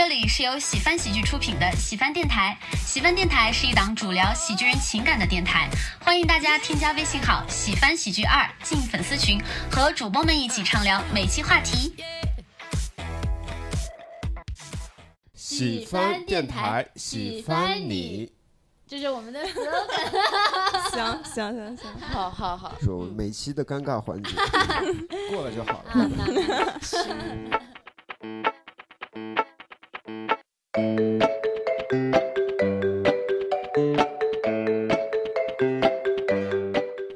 这里是由喜翻喜剧出品的喜翻电台。喜翻电台是一档主聊喜剧人情感的电台，欢迎大家添加微信号“喜翻喜剧二”进粉丝群，和主播们一起畅聊每期话题。喜翻电台，喜翻你。这是我们的 slogan。行行行行，好好好，说每期的尴尬环节 过了就好了。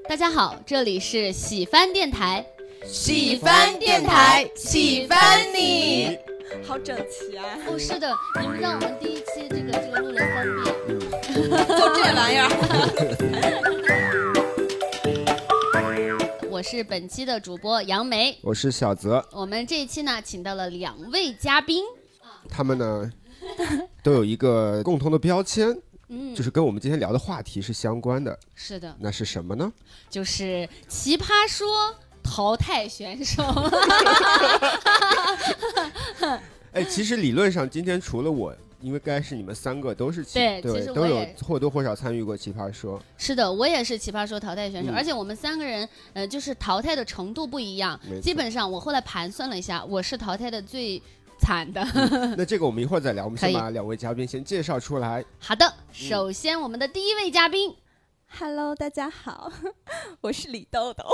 大家好，这里是喜翻电台。喜翻电台，喜翻你，好整齐啊！哦，是的，你们让我们第一期这个这个录了三遍。就这玩意儿。我是本期的主播杨梅，我是小泽，我们这一期呢，请到了两位嘉宾。他们呢 都有一个共同的标签，嗯，就是跟我们今天聊的话题是相关的。是的，那是什么呢？就是奇葩说淘汰选手。哎，其实理论上今天除了我，因为该是你们三个都是奇对其实都有或多或少参与过奇葩说。是的，我也是奇葩说淘汰选手，嗯而且我们三个人，呃，就是淘汰的程度不一样基本上，我后来盘算了一下，我是淘汰的最惨的。那这个我们一会儿再聊，我们先把两位嘉宾先介绍出来。好的，首先我们的第一位嘉宾，Hello，大家好，我是李豆豆。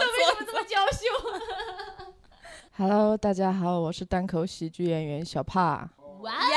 为什么这么娇羞？Hello，大家好，我是单口喜剧演员小帕。哇！耶！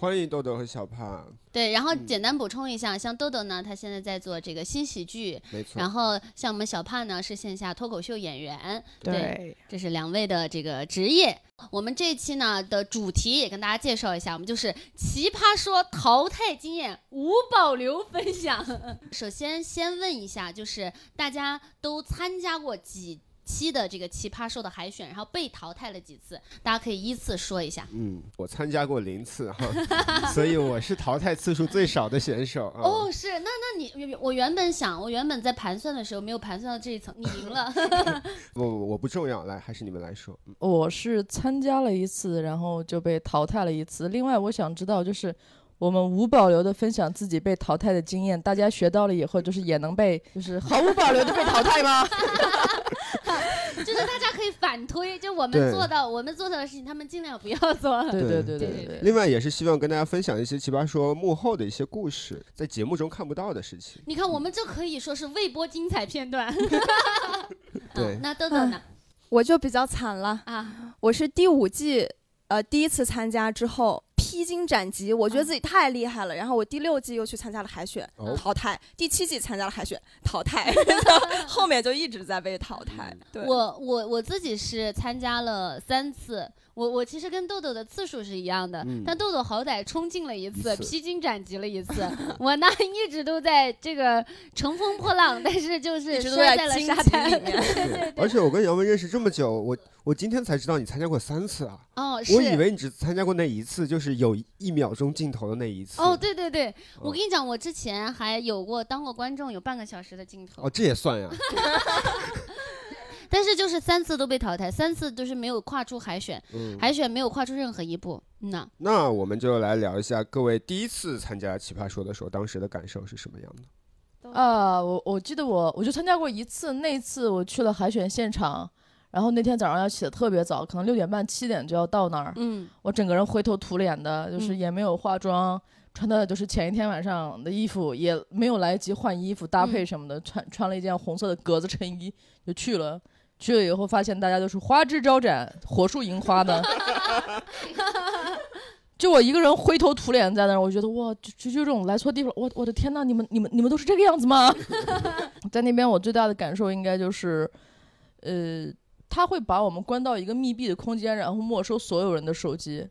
欢迎豆豆和小胖，对，然后嗯简单补充一下，像豆豆呢，他现在在做这个新喜剧，没错。然后像我们小胖呢是线下脱口秀演员，对，对，这是两位的这个职业。我们这一期呢的主题也跟大家介绍一下，我们就是奇葩说淘汰经验无保留分享。首先先问一下，就是大家都参加过几期的这个奇葩说的海选，然后被淘汰了几次？大家可以依次说一下。嗯，我参加过零次哈，所以我是淘汰次数最少的选手啊。哦，是，那那你我原本想，我原本在盘算的时候没有盘算到这一层，你赢了。不不，我不重要，来，还是你们来说。嗯我是参加了一次，然后就被淘汰了一次。另外，我想知道，就是我们无保留的分享自己被淘汰的经验，大家学到了以后，就是也能被，就是毫无保留的被淘汰吗？就是大家可以反推，就我们做到我们做到的事情，他们尽量不要做。对对对对对。另外也是希望跟大家分享一些奇葩说幕后的一些故事，在节目中看不到的事情。你看，我们这可以说是未播精彩片段。对 嗯那豆豆呢？我就比较惨了，啊，我是第五季，呃，第一次参加之后披荆斩棘，我觉得自己太厉害了。然后我第六季又去参加了海选，哦淘汰；第七季参加了海选，淘汰。后面就一直在被淘汰。对，我我我自己是参加了三次，我我其实跟豆豆的次数是一样的，嗯但豆豆好歹冲进了一次，一次披荆斩棘了一次，我呢一直都在这个乘风破浪，但是就是摔在了沙滩里面 对，而且我跟杨文认识这么久，我我今天才知道你参加过三次啊！哦，是我以为你只参加过那一次，就是有一秒钟镜头的那一次。哦，对对对，我哦跟你讲，我之前还有过当过观众，有半个小时的镜头，哦，这也算呀。但是就是三次都被淘汰，三次都是没有跨出海选，嗯，海选没有跨出任何一步。那，那我们就来聊一下各位第一次参加奇葩说的时候，当时的感受是什么样的？啊，我我记得我我就参加过一次，那一次我去了海选现场，然后那天早上要起得特别早，可能六点半七点就要到那儿，嗯，我整个人灰头土脸的，就是嗯也没有化妆，穿的就是前一天晚上的衣服，也没有来得及换衣服搭配嗯什么的，穿穿了一件红色的格子衬衣就去了。去了以后发现大家都是花枝招展、火树银花的，就我一个人灰头土脸在那儿，我觉得哇，就就就这种来错地方，我我的天呐，你们你们你们都是这个样子吗？在那边我最大的感受应该就是，呃，他会把我们关到一个密闭的空间，然后没收所有人的手机。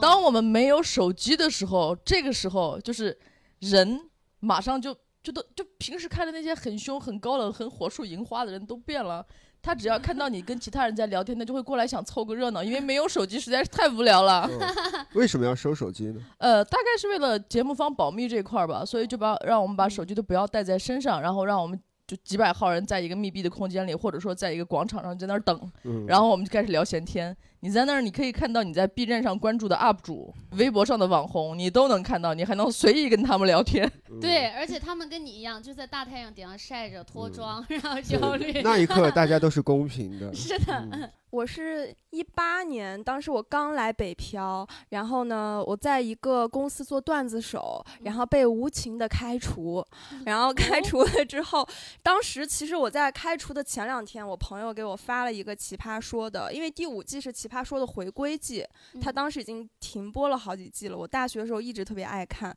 当我们没有手机的时候，这个时候就是人马上就就都就平时看着那些很凶、很高冷、很火树银花的人都变了。他只要看到你跟其他人在聊天，他就会过来想凑个热闹，因为没有手机实在是太无聊了。嗯为什么要收手机呢？呃，大概是为了节目方保密这一块儿吧，所以就把让我们把手机都不要带在身上，然后让我们就几百号人在一个密闭的空间里，或者说在一个广场上在那儿等，嗯，然后我们就开始聊闲天。你在那儿，你可以看到你在 B 站上关注的 UP 主、微博上的网红，你都能看到，你还能随意跟他们聊天。嗯对，而且他们跟你一样，就在大太阳底下晒着脱嗯妆，然后焦虑。那一刻大家都是公平的。是的，嗯 我是一八年，当时我刚来北漂，然后呢，我在一个公司做段子手，然后被无情的开除，然后开除了之后，当时其实我在开除的前两天，我朋友给我发了一个奇葩说的，因为第五季是奇葩说的回归季，他嗯当时已经停播了好几季了，我大学的时候一直特别爱看。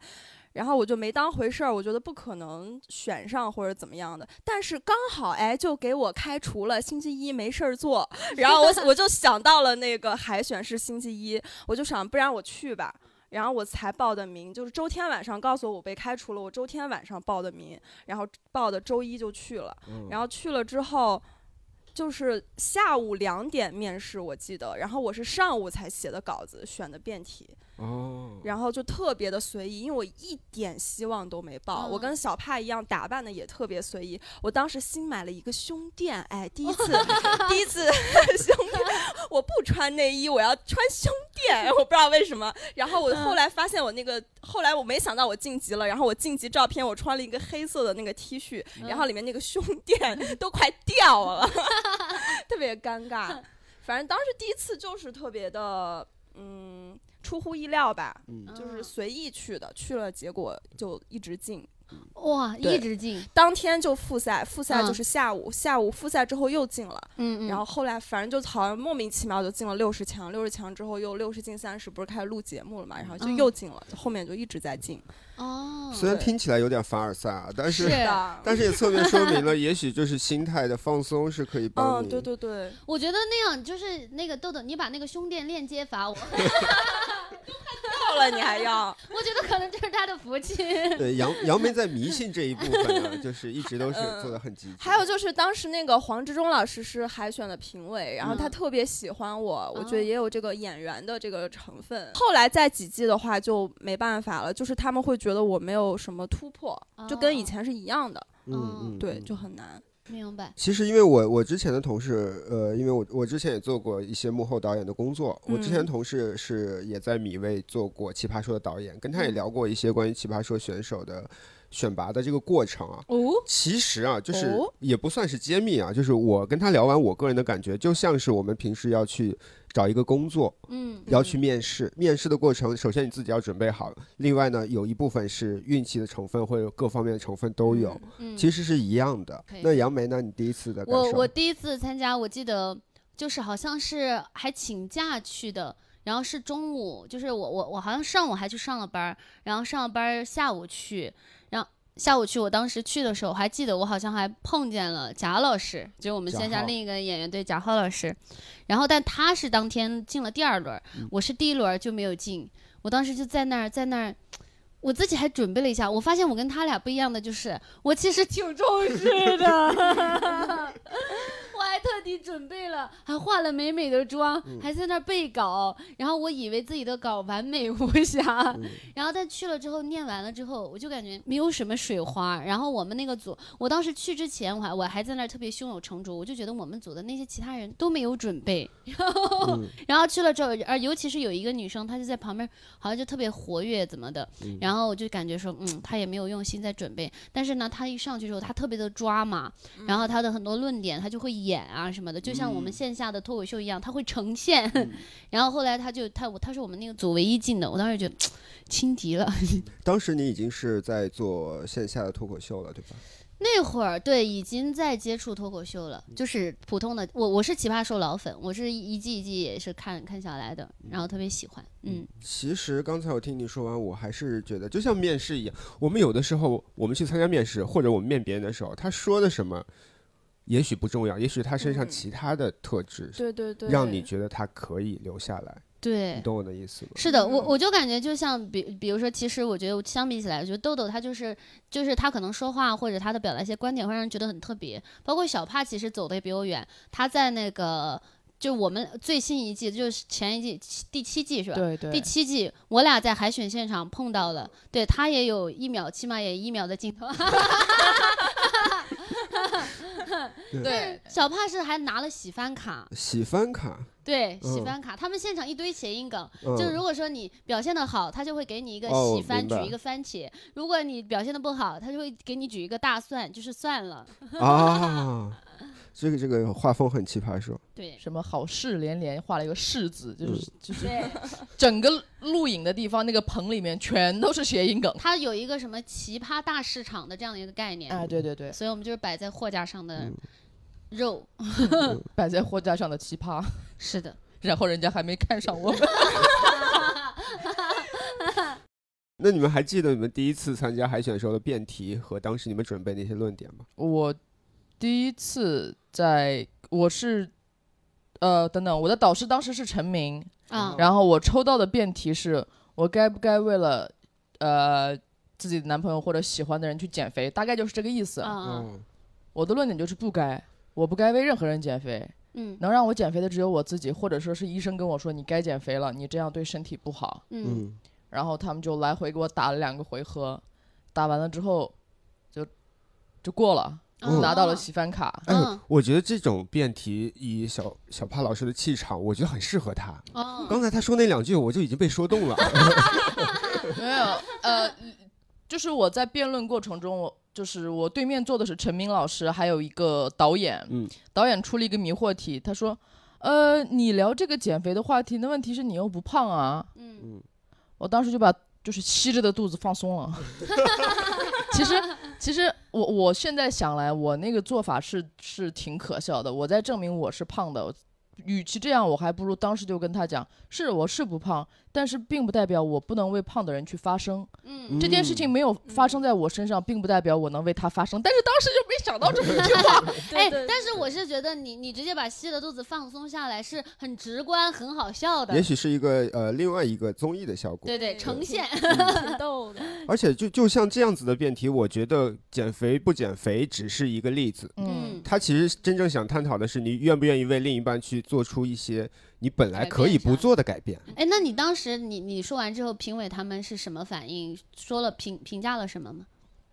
然后我就没当回事儿，我觉得不可能选上或者怎么样的，但是刚好哎就给我开除了，星期一没事儿做，然后我我就想到了那个海选是星期一，我就想不然我去吧，然后我才报的名，就是周天晚上告诉我我被开除了，我周天晚上报的名，然后报的周一就去了，嗯然后去了之后。就是下午两点面试，我记得，然后我是上午才写的稿子，选的辩题，哦，然后就特别的随意，因为我一点希望都没抱。嗯我跟小帕一样，打扮的也特别随意。我当时新买了一个胸垫，哎，第一次，第一次 胸垫，我不穿内衣，我要穿胸垫，我不知道为什么。然后我后来发现我那个，后来我没想到我晋级了，然后我晋级照片我穿了一个黑色的那个 T 恤，然后里面那个胸垫 都快掉了，特别尴尬。反正当时第一次就是特别的，嗯，出乎意料吧。嗯。就是随意去的，去了结果就一直进，哇，一直进，当天就复赛，复赛嗯。就是下午，下午复赛之后又进了，嗯嗯，然后后来反正就好像莫名其妙就进了六十强，六十强之后又六十进三十，不是开始录节目了嘛，然后就嗯。又进了，后面就一直在进，哦，虽然听起来有点凡尔赛啊，但是 但是也侧面说明了，也许就是心态的放松是可以帮嗯，你。对对对，我觉得那样就是那个豆豆，你把那个胸垫链接发我，到了你还要，我觉得可能就是他的福气。对杨杨梅在迷信这一部分呢，就是一直都是嗯做的很积极。还有就是当时那个黄志忠老师是海选的评委，然后他嗯特别喜欢我，我觉得哦也有这个演员的这个成分。后来在几季的话就没办法了，就是他们会觉得我没有什么突破，就跟以前是一样的，嗯嗯，对，嗯。就很难。明白，其实因为我我之前的同事，呃，因为我我之前也做过一些幕后导演的工作，我之前嗯。同事是也在米未做过《奇葩说》的导演，跟他也嗯。聊过一些关于《奇葩说》选手的选拔的这个过程啊。哦，其实啊，就是哦也不算是揭秘啊，就是我跟他聊完，我个人的感觉就像是我们平时要去找一个工作，嗯，要去面试，面试的过程，首先你自己要准备好，另外呢，有一部分是运气的成分，或者各方面的成分都有，嗯，其实是一样的。那杨梅呢？你第一次的？我我第一次参加，我记得就是好像是还请假去的，然后是中午，就是我我我好像上午还去上了班儿，然后上了班儿下午去，下午去，我当时去的时候，我还记得我好像还碰见了贾老师，就是我们线下另一个演员对贾浩老师，然后但他是当天进了第二轮儿，我是第一轮就没有进，我当时就在那儿在那儿。我自己还准备了一下，我发现我跟他俩不一样的就是，我其实挺重视的，我 还特地准备了，还化了美美的妆，还在那儿背稿，然后我以为自己的稿完美无瑕，然后但去了之后念完了之后，我就感觉没有什么水花。然后我们那个组，我当时去之前，我还我还在那儿特别胸有成竹，我就觉得我们组的那些其他人都没有准备，嗯。然后去了之后，而尤其是有一个女生，她就在旁边，好像就特别活跃怎么的，然后我就感觉说，嗯，她也没有用心在准备，但是呢，她一上去之后，她特别的抓嘛，然后她的很多论点，她就会演啊什么的，就像我们线下的脱口秀一样，他会呈现。然后后来他就他他是我们那个组唯一进的，我当时觉得轻敌了。当时你已经是在做线下的脱口秀了，对吧？那会儿对已经在接触脱口秀了，就是普通的。我我是奇葩说老粉，我是一季一季也是看看下来的，然后特别喜欢。嗯，其实刚才我听你说完，我还是觉得就像面试一样，我们有的时候我们去参加面试，或者我们面别人的时候，他说的什么，也许不重要，也许他身上嗯其他的特质，对对对，让你觉得他可以留下来。对你，懂我的意思吗？是的，我嗯我就感觉就像比比如说，其实我觉得相比起来，我觉得豆豆他就是就是他可能说话或者他的表达一些观点会让人觉得很特别。包括小帕其实走的也比我远，他在那个就我们最新一季就是前一季第七季是吧？对对，第七季我俩在海选现场碰到了，对他也有一秒，起码也一秒的镜头。对，小帕是还拿了喜番卡，喜番卡，对，喜嗯。番卡，他们现场一堆谐音梗，嗯。就是如果说你表现的好，他就会给你一个哦喜番，举一个番茄；如果你表现的不好，他就会给你举一个大蒜，就是算了。啊，这个这个画风很奇葩是吧，对什么好事连连画了一个事字，就是就是对，整个录影的地方那个棚里面全都是谐音梗。它有一个什么奇葩大市场的这样的一个概念，啊，对对对，所以我们就是摆在货架上的肉嗯肉。摆在货架上的奇葩，是的，然后人家还没看上我们。那你们还记得你们第一次参加海选时候的辩题和当时你们准备那些论点吗？我第一次在，我是，呃，等等，我的导师当时是陈明，啊，然后我抽到的辩题是我该不该为了，呃，自己的男朋友或者喜欢的人去减肥，大概就是这个意思。啊，嗯，我的论点就是不该，我不该为任何人减肥，嗯能让我减肥的只有我自己，或者说是医生跟我说你该减肥了，你这样对身体不好。嗯嗯，然后他们就来回给我打了两个回合，打完了之后就就过了，嗯拿到了喜番卡。哎嗯，我觉得这种辩题以小小帕老师的气场，我觉得很适合他。哦，刚才他说那两句，我就已经被说动了。没有，呃，就是我在辩论过程中，我就是我对面坐的是陈明老师，还有一个导演。嗯，导演出了一个迷惑题，他说：“呃，你聊这个减肥的话题，那问题是你又不胖啊。”嗯我当时就把就是吸着的肚子放松了。其实，其实我我现在想来，我那个做法是是挺可笑的。我在证明我是胖的。与其这样，我还不如当时就跟他讲，是我是不胖，但是并不代表我不能为胖的人去发声。嗯这件事情没有发生在我身上，并不代表我能为他发声。但是当时就没想到这么一句话。但是我是觉得你你直接把吸的肚子放松下来是很直观、很好笑的也。许是一个呃另外一个综艺的效果。对对，对呈现。挺逗的。而且就就像这样子的辩题，我觉得减肥不减肥只是一个例子。嗯，他其实真正想探讨的是，你愿不愿意为另一半去做出一些你本来可以不做的改变。哎，那你当时你你说完之后，评委他们是什么反应？说了评评价了什么吗？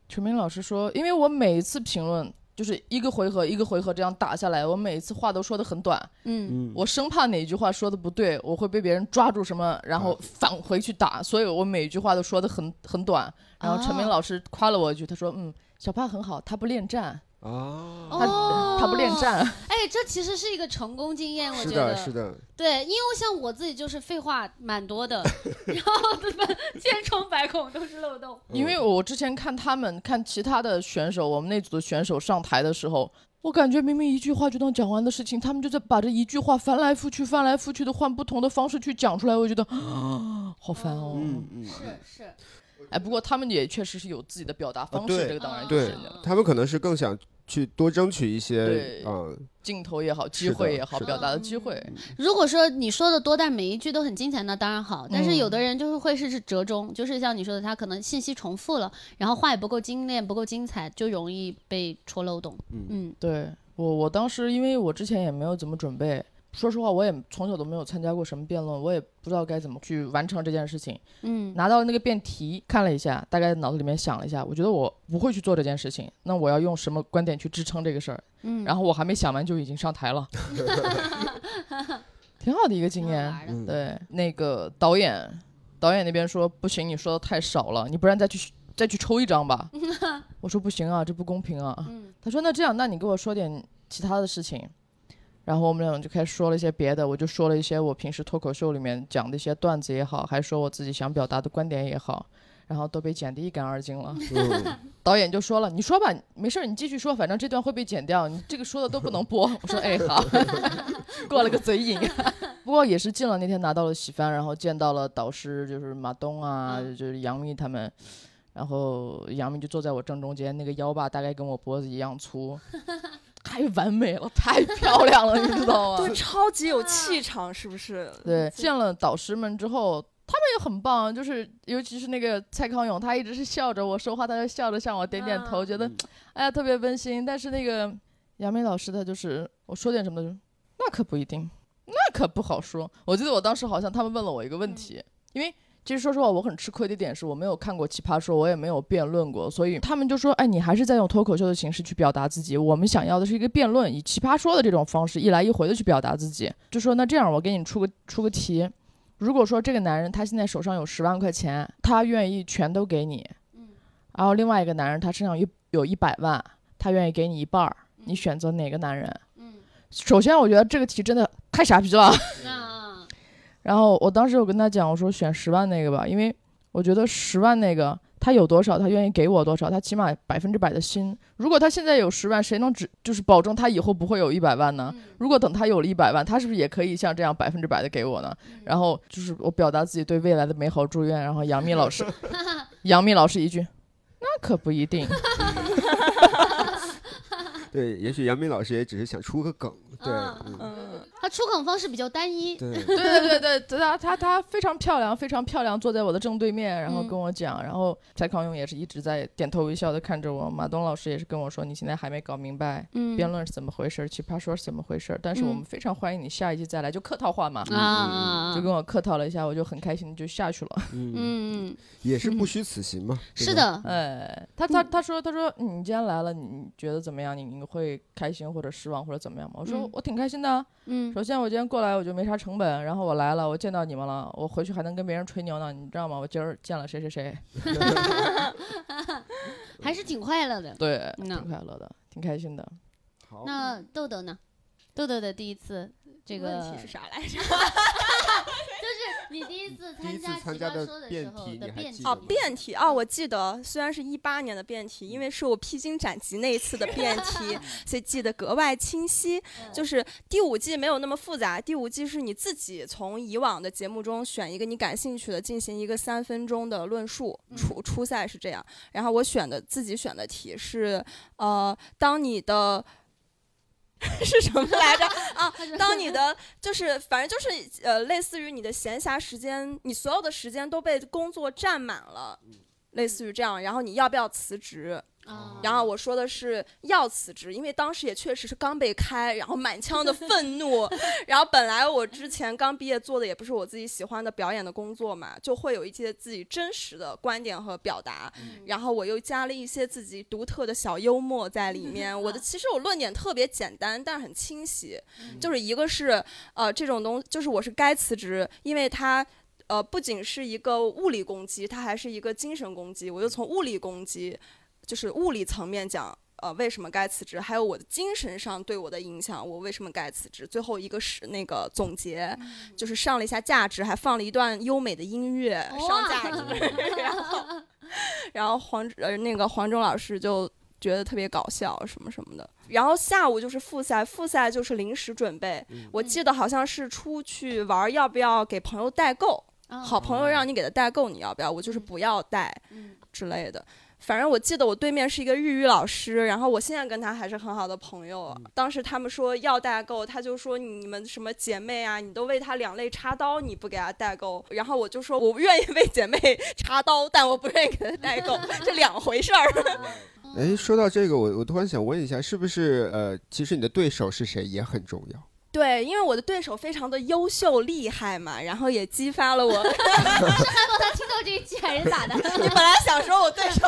陈明老师说，因为我每一次评论就是一个回合一个回合这样打下来，我每一次话都说的很短，嗯嗯，我生怕哪句话说的不对，我会被别人抓住什么，然后返回去打，所以我每一句话都说的很很短。然后陈明哦老师夸了我一句，他说：“嗯，小帕很好，他不恋战，啊，他、哦他不恋战。哎，这其实是一个成功经验，我，觉得是的，对，因为像我自己就是废话蛮多的，然后怎么千疮百孔都是漏洞。因为我之前看他们看其他的选手，我们那组的选手上台的时候，我感觉明明一句话就能讲完的事情，他们就在把这一句话翻来覆去、翻来覆去的换不同的方式去讲出来，我觉得啊，好烦哦。嗯嗯，是是，哎，不过他们也确实是有自己的表达方式，对这个当然就对是他们可能是更想去多争取一些对啊，镜头也好，机会也好，表达的机会。如果说你说的多，但每一句都很精彩，那当然好。但是有的嗯人就是会是是折中，就是像你说的，他可能信息重复了，然后话也不够精炼、不够精彩，就容易被戳漏洞。嗯嗯对我，我当时因为我之前也没有怎么准备，说实话，我也从小都没有参加过什么辩论，我也不知道该怎么去完成这件事情。嗯拿到那个辩题看了一下，大概脑子里面想了一下，我觉得我不会去做这件事情，那我要用什么观点去支撑这个事儿？嗯，然后我还没想完就已经上台了，挺好的一个经验。对，那个导演，导演那边说不行，你说的太少了，你不然再去再去抽一张吧。我说不行啊，这不公平啊。嗯他说那这样，那你给我说点其他的事情。然后我们俩就开始说了一些别的，我就说了一些我平时脱口秀里面讲的一些段子也好，还说我自己想表达的观点也好，然后都被剪得一干二净了。嗯导演就说了：“你说吧，没事儿，你继续说，反正这段会被剪掉，你这个说的都不能播。”我说：“哎，好。” 过了个嘴瘾。不过也是进了那天拿到了喜番，然后见到了导师，就是马东啊，嗯就是杨幂他们。然后杨幂就坐在我正中间，那个腰吧大概跟我脖子一样粗，太完美了，太漂亮了，你知道吗？对，超级有气场，是不是？对，见了导师们之后，他们也很棒，就是尤其是那个蔡康永，他一直是笑着我说话，他就笑着向我点点头，嗯觉得哎呀特别温馨。但是那个杨梅老师，他就是我说点什么，就那可不一定，那可不好说。我记得我当时好像他们问了我一个问题，因为其实说实话，我很吃亏的点是我没有看过《奇葩说》，我也没有辩论过，所以他们就说：“哎，你还是在用脱口秀的形式去表达自己。我们想要的是一个辩论，以《奇葩说》的这种方式一来一回的去表达自己。”就说那这样，我给你出个出个题，如果说这个男人他现在手上有十万块钱，他愿意全都给你，然后另外一个男人他身上有有一百万，他愿意给你一半儿，你选择哪个男人？嗯，首先我觉得这个题真的太傻逼了。那然后我当时有跟他讲，我说选十万那个吧，因为我觉得十万那个他有多少，他愿意给我多少，他起码百分之百的心。如果他现在有十万，谁能只就是保证他以后不会有一百万呢？如果等他有了一百万，他是不是也可以像这样百分之百的给我呢？然后就是我表达自己对未来的美好祝愿。然后杨幂老师，杨幂老师一句，那可不一定。对，也许杨明老师也只是想出个梗，对，啊嗯。嗯，他出梗方式比较单一，对，对对对对，她她她非常漂亮，非常漂亮，坐在我的正对面，然后嗯。跟我讲，然后蔡康永也是一直在点头微笑的看着我，马东老师也是跟我说，你现在还没搞明白嗯。辩论是怎么回事，奇葩说是怎么回事，但是我们非常欢迎你下一季再来，就客套话嘛，啊啊，就跟我客套了一下，我就很开心就下去了。嗯，嗯，也是不虚此行嘛，是的，哎，他他他说他说你今天来了，你觉得怎么样？你你会开心或者失望或者怎么样吗？我说嗯我挺开心的啊。嗯首先我今天过来我就没啥成本，然后我来了，我见到你们了，我回去还能跟别人吹牛呢，你知道吗？我今儿见了谁谁谁，还是挺快乐的。对，嗯挺快乐的，挺开心的。好，那豆豆呢？豆豆的第一次这个问题是啥来着？就是你第一次参加的葩说的时辩候的辩题哦辩题哦，我记得，虽然是一八年的辩题，因为是我披荆斩棘那一次的辩题，所以记得格外清晰。就是第五季没有那么复杂，第五季是你自己从以往的节目中选一个你感兴趣的，进行一个三分钟的论述。初初赛是这样，然后我选的自己选的题是，呃，当你的 是什么来着 啊？当你的就是反正就是呃，类似于你的闲暇时间，你所有的时间都被工作占满了，类似于这样，然后你要不要辞职？啊然后我说的是要辞职，因为当时也确实是刚被开，然后满腔的愤怒，然后本来我之前刚毕业做的也不是我自己喜欢的表演的工作嘛，就会有一些自己真实的观点和表达，然后我又加了一些自己独特的小幽默在里面。我的其实我论点特别简单，但是很清晰，就是一个是呃这种东，就是我是该辞职，因为它。呃，不仅是一个物理攻击，它还是一个精神攻击。我就从物理攻击，就是物理层面讲，呃，为什么该辞职，还有我的精神上对我的影响，我为什么该辞职。最后一个是那个总结，就是上了一下价值，还放了一段优美的音乐上价值，然后，然后黄呃那个黄忠老师就。觉得特别搞笑什么什么的，然后下午就是复赛，复赛就是临时准备。我记得好像是出去玩，要不要给朋友代购？啊好朋友让你给他代购，你要不要？我就是不要带嗯之类的。反正我记得我对面是一个日语老师，然后我现在跟他还是很好的朋友。当时他们说要代购，他就说你们什么姐妹啊，你都为他两肋插刀，你不给他代购。然后我就说我愿意为姐妹 插刀，但我不愿意给他代购，这两回事儿。哎，说到这个，我我突然想问一下，是不是呃，其实你的对手是谁也很重要？对，因为我的对手非常的优秀厉害嘛，然后也激发了我。是他听到这一期还是咋的？你 本来想说我对手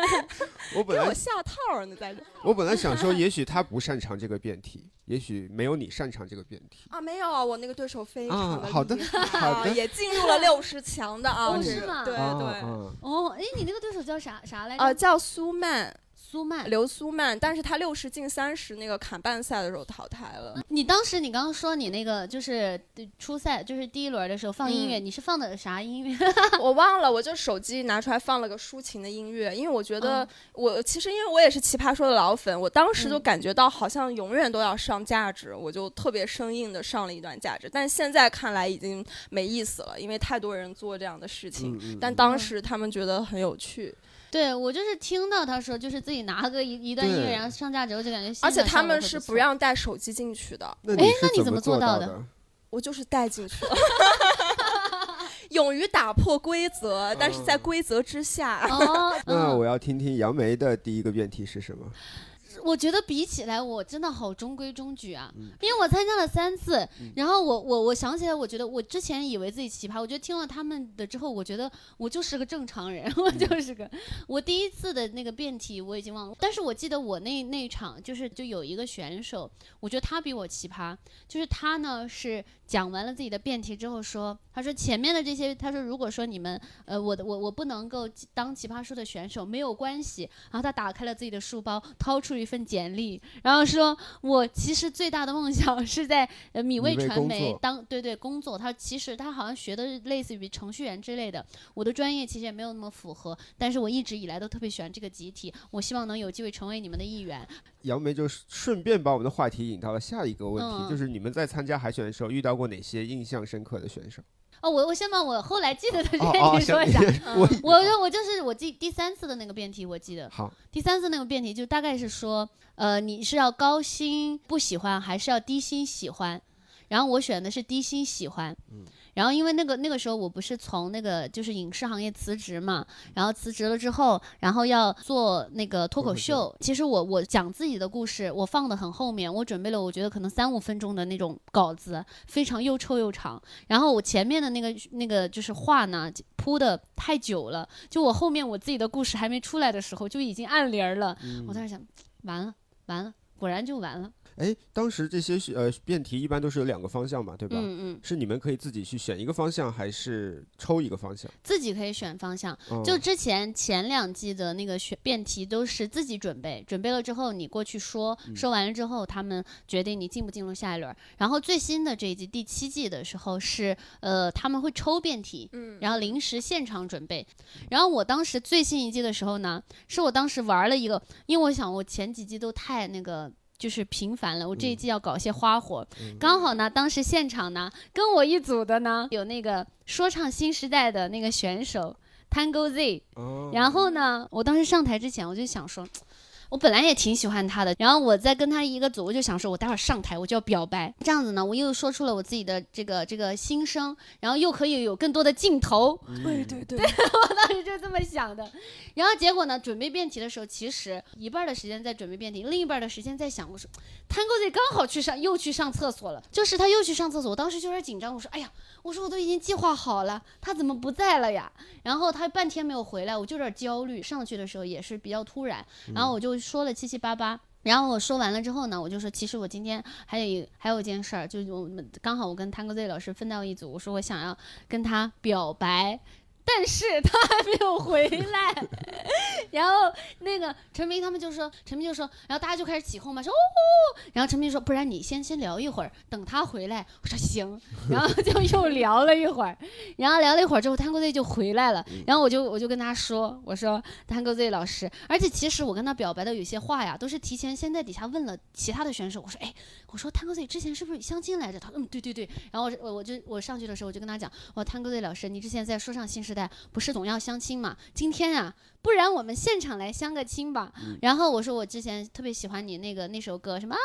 我本来给我下套呢，在这我本来想说，也许他不擅长这个辩题，也许没有你擅长这个辩题。啊，没有啊，我那个对手非常的啊好的好的啊也进入了六十强的啊，这个哦是吗对啊对。啊哦，哎，你那个对手叫啥啥来着？呃，叫苏曼，苏曼。刘苏曼，但是他六十进三十那个砍半赛的时候淘汰了。你当时你刚刚说你那个就是初赛，就是第一轮的时候放音乐，你是放的啥音乐？我忘了，我就手机拿出来放了个抒情的音乐，因为我觉得嗯我其实因为我也是奇葩说的老粉，我当时就嗯感觉到好像永远都要上价值，我就特别生硬的上了一段价值，但是现在看来已经没意思了，因为太多人做这样的事情。但当时他们觉得很有趣，对我就是听到他说，就是自己拿个一一段音乐，然后上架之后就感觉而且他们是不让带手机进去的，哎那你怎么做做到的的？我就是带进去了。勇于打破规则，但是在规则之下。哦，那嗯我要听听杨梅的第一个辩题是什么？我觉得比起来，我真的好中规中矩啊，嗯因为我参加了三次，然后我我我想起来，我觉得我之前以为自己奇葩，我觉得听了他们的之后，我觉得我就是个正常人，我就是个，我第一次的那个辩题我已经忘了，但是我记得我那那一场就是就有一个选手，我觉得他比我奇葩，就是他呢是讲完了自己的辩题之后说，他说前面的这些，他说如果说你们呃我的我我不能够当奇葩说的选手没有关系，然后他打开了自己的书包，掏出一份简历，然后说我其实最大的梦想是在呃米味传媒当对对工作，他其实他好像学的类似于程序员之类的，我的专业其实也没有那么符合，但是我一直以来都特别喜欢这个集体，我希望能有机会成为你们的一员。杨梅就顺便把我们的话题引到了下一个问题，嗯就是你们在参加海选的时候遇到过哪些印象深刻的选手？哦，我我先把我后来记得的哦 辩哦，题说一下。我我就我就是我记第三次的那个辩题，我记得好，第三次那个辩题就大概是说，呃，你是要高薪不喜欢，还是要低薪喜欢？然后我选的是低薪喜欢，嗯然后因为那个那个时候我不是从那个就是影视行业辞职嘛，然后辞职了之后，然后要做那个脱口秀秀。其实我我讲自己的故事，我放的很后面，我准备了我觉得可能三五分钟的那种稿子，非常又臭又长。然后我前面的那个那个就是话呢铺的太久了，就我后面我自己的故事还没出来的时候就已经按铃儿了。我当时想，完了完了，果然就完了。哎，当时这些呃辩题一般都是有两个方向嘛，对吧？嗯嗯，是你们可以自己去选一个方向，还是抽一个方向？自己可以选方向。嗯就之前前两季的那个选辩题都是自己准备，准备了之后你过去说，说完了之后他们决定你进不进入下一轮。然后最新的这一季第七季的时候是呃他们会抽辩题，嗯，然后临时现场准备。然后我当时最新一季的时候呢，是我当时玩了一个，因为我想我前几季都太那个。就是频繁了，我这一季要搞一些花活，刚好呢，当时现场呢，跟我一组的呢有那个说唱新时代的那个选手 Tango Z，哦。然后呢，我当时上台之前我就想说，我本来也挺喜欢他的，然后我在跟他一个组，我就想说，我待会儿上台我就要表白，这样子呢，我又说出了我自己的这个这个心声，然后又可以有更多的镜头，对对对，我当时就这么想的。然后结果呢，准备辩题的时候，其实一半儿的时间在准备辩题，另一半儿的时间在想，我说，Tango Z 刚好去上又去上厕所了，就是他又去上厕所，我当时就有点紧张，我说，哎呀，我说我都已经计划好了，他怎么不在了呀？然后他半天没有回来，我就有点焦虑。上去的时候也是比较突然，然后我就说了七七八八。然后我说完了之后呢，我就说，其实我今天还有一还有一件事儿，就是我们刚好我跟 Tango Z 老师分到一组，我说我想要跟他表白，但是 他还没有回来。然后那个陈明他们就说，陈明就说，然后大家就开始起哄嘛，说哦，然后陈明说，不然你先先聊一会儿，等他回来。我说行，然后就又聊了一会儿，然后聊了一会儿之后，Tango Z 就回来了，然后我就我就跟他说，我说 Tango Z 老师，而且其实我跟他表白的有些话呀，都是提前先在底下问了其他的选手，我说哎，我说 Tango Z 之前是不是相亲来着？他说嗯对对对，然后我我我就我上去的时候我就跟他讲，我说 Tango Z 老师，你之前在说唱新时代不是总要相亲嘛？今天啊，不然我们现场来相个亲吧。然后我说我之前特别喜欢你那个那首歌什么啊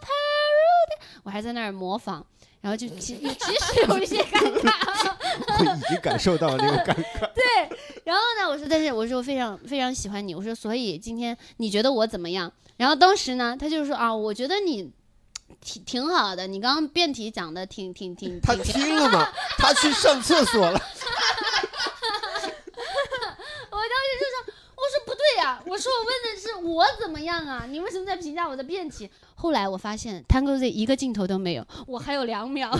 Parody，我还在那儿模仿，然后就其其实有一些尴尬。我已经感受到了那个尴尬。对。然后呢，我说但是我说我非常非常喜欢你，我说所以今天你觉得我怎么样？然后当时呢，他就说啊，我觉得你。挺挺好的，你刚刚辩题讲的挺挺挺他挺听了吗？他去上厕所了。我说不对呀、我说我问的是我怎么样啊？你为什么在评价我的辩题？后来我发现 Tango Z 一个镜头都没有，我还有两秒。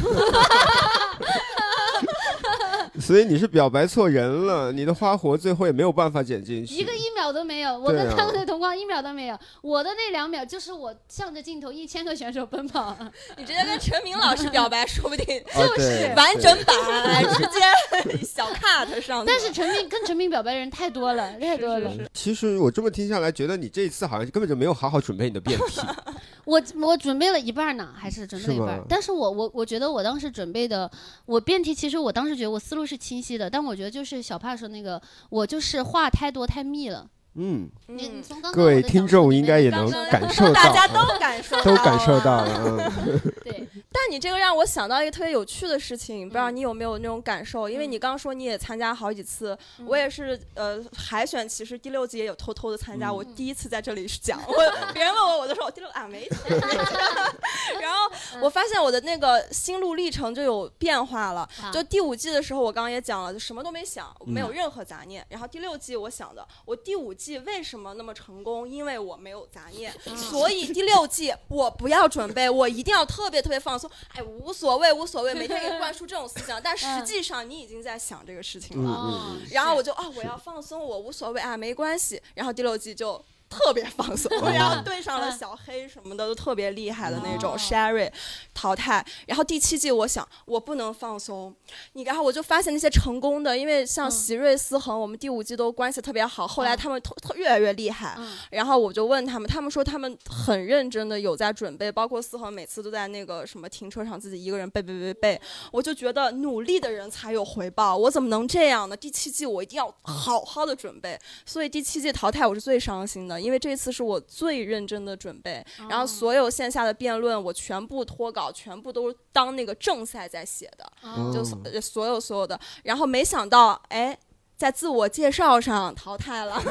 所以你是表白错人了，你的花活最后也没有办法剪进去。一个一秒都没有，我跟他们的同框一秒都没有，我的那两秒就是我向着镜头一千个选手奔跑。你直接跟陈明老师表白，说不定 就是完整版直接小 cut 上去。但是陈明跟陈明表白的人太多了，太多了。其实我这么听下来，觉得你这一次好像根本就没有好好准备你的辩题。我我准备了一半呢，还是准备了一半但是我我我觉得我当时准备的，我辩题其实我当时觉得我思路是清晰的，但我觉得就是小帕说那个，我就是话太多太密了。嗯，你你从刚刚各位听众应该也能感受到，大家都感受都感受到。了。嗯，对，但你这个让我想到一个特别有趣的事情，不知道你有没有那种感受？因为你刚刚说你也参加好几次，我也是呃海选，其实第六季也有偷偷的参加。我第一次在这里讲，我别人问我，我就说我第六啊没参加。然后我发现我的那个心路历程就有变化了。就第五季的时候，我刚刚也讲了，就什么都没想，没有任何杂念。然后第六季我想的，我第五季为什么那么成功？因为我没有杂念，所以第六季我不要准备，我一定要特别特别放松。哎，无所谓，无所谓，每天给你灌输这种思想，但实际上你已经在想这个事情了。然后我就啊，我要放松，我无所谓啊，没关系。然后第六季就。特别放松，然后对上了小黑什么的都特别厉害的那种，Sherry 淘汰。然后第七季我想我不能放松，你然后我就发现那些成功的，因为像席瑞思恒，我们第五季都关系特别好，后来他们特特越来越厉害。然后我就问他们，他们说他们很认真的有在准备，包括思恒每次都在那个什么停车场自己一个人背背背背。我就觉得努力的人才有回报，我怎么能这样呢？第七季我一定要好好的准备，所以第七季淘汰我是最伤心的。因为这次是我最认真的准备，然后所有线下的辩论我全部脱稿，全部都当那个正赛在写的，就所有所有的。然后没想到，哎，在自我介绍上淘汰了。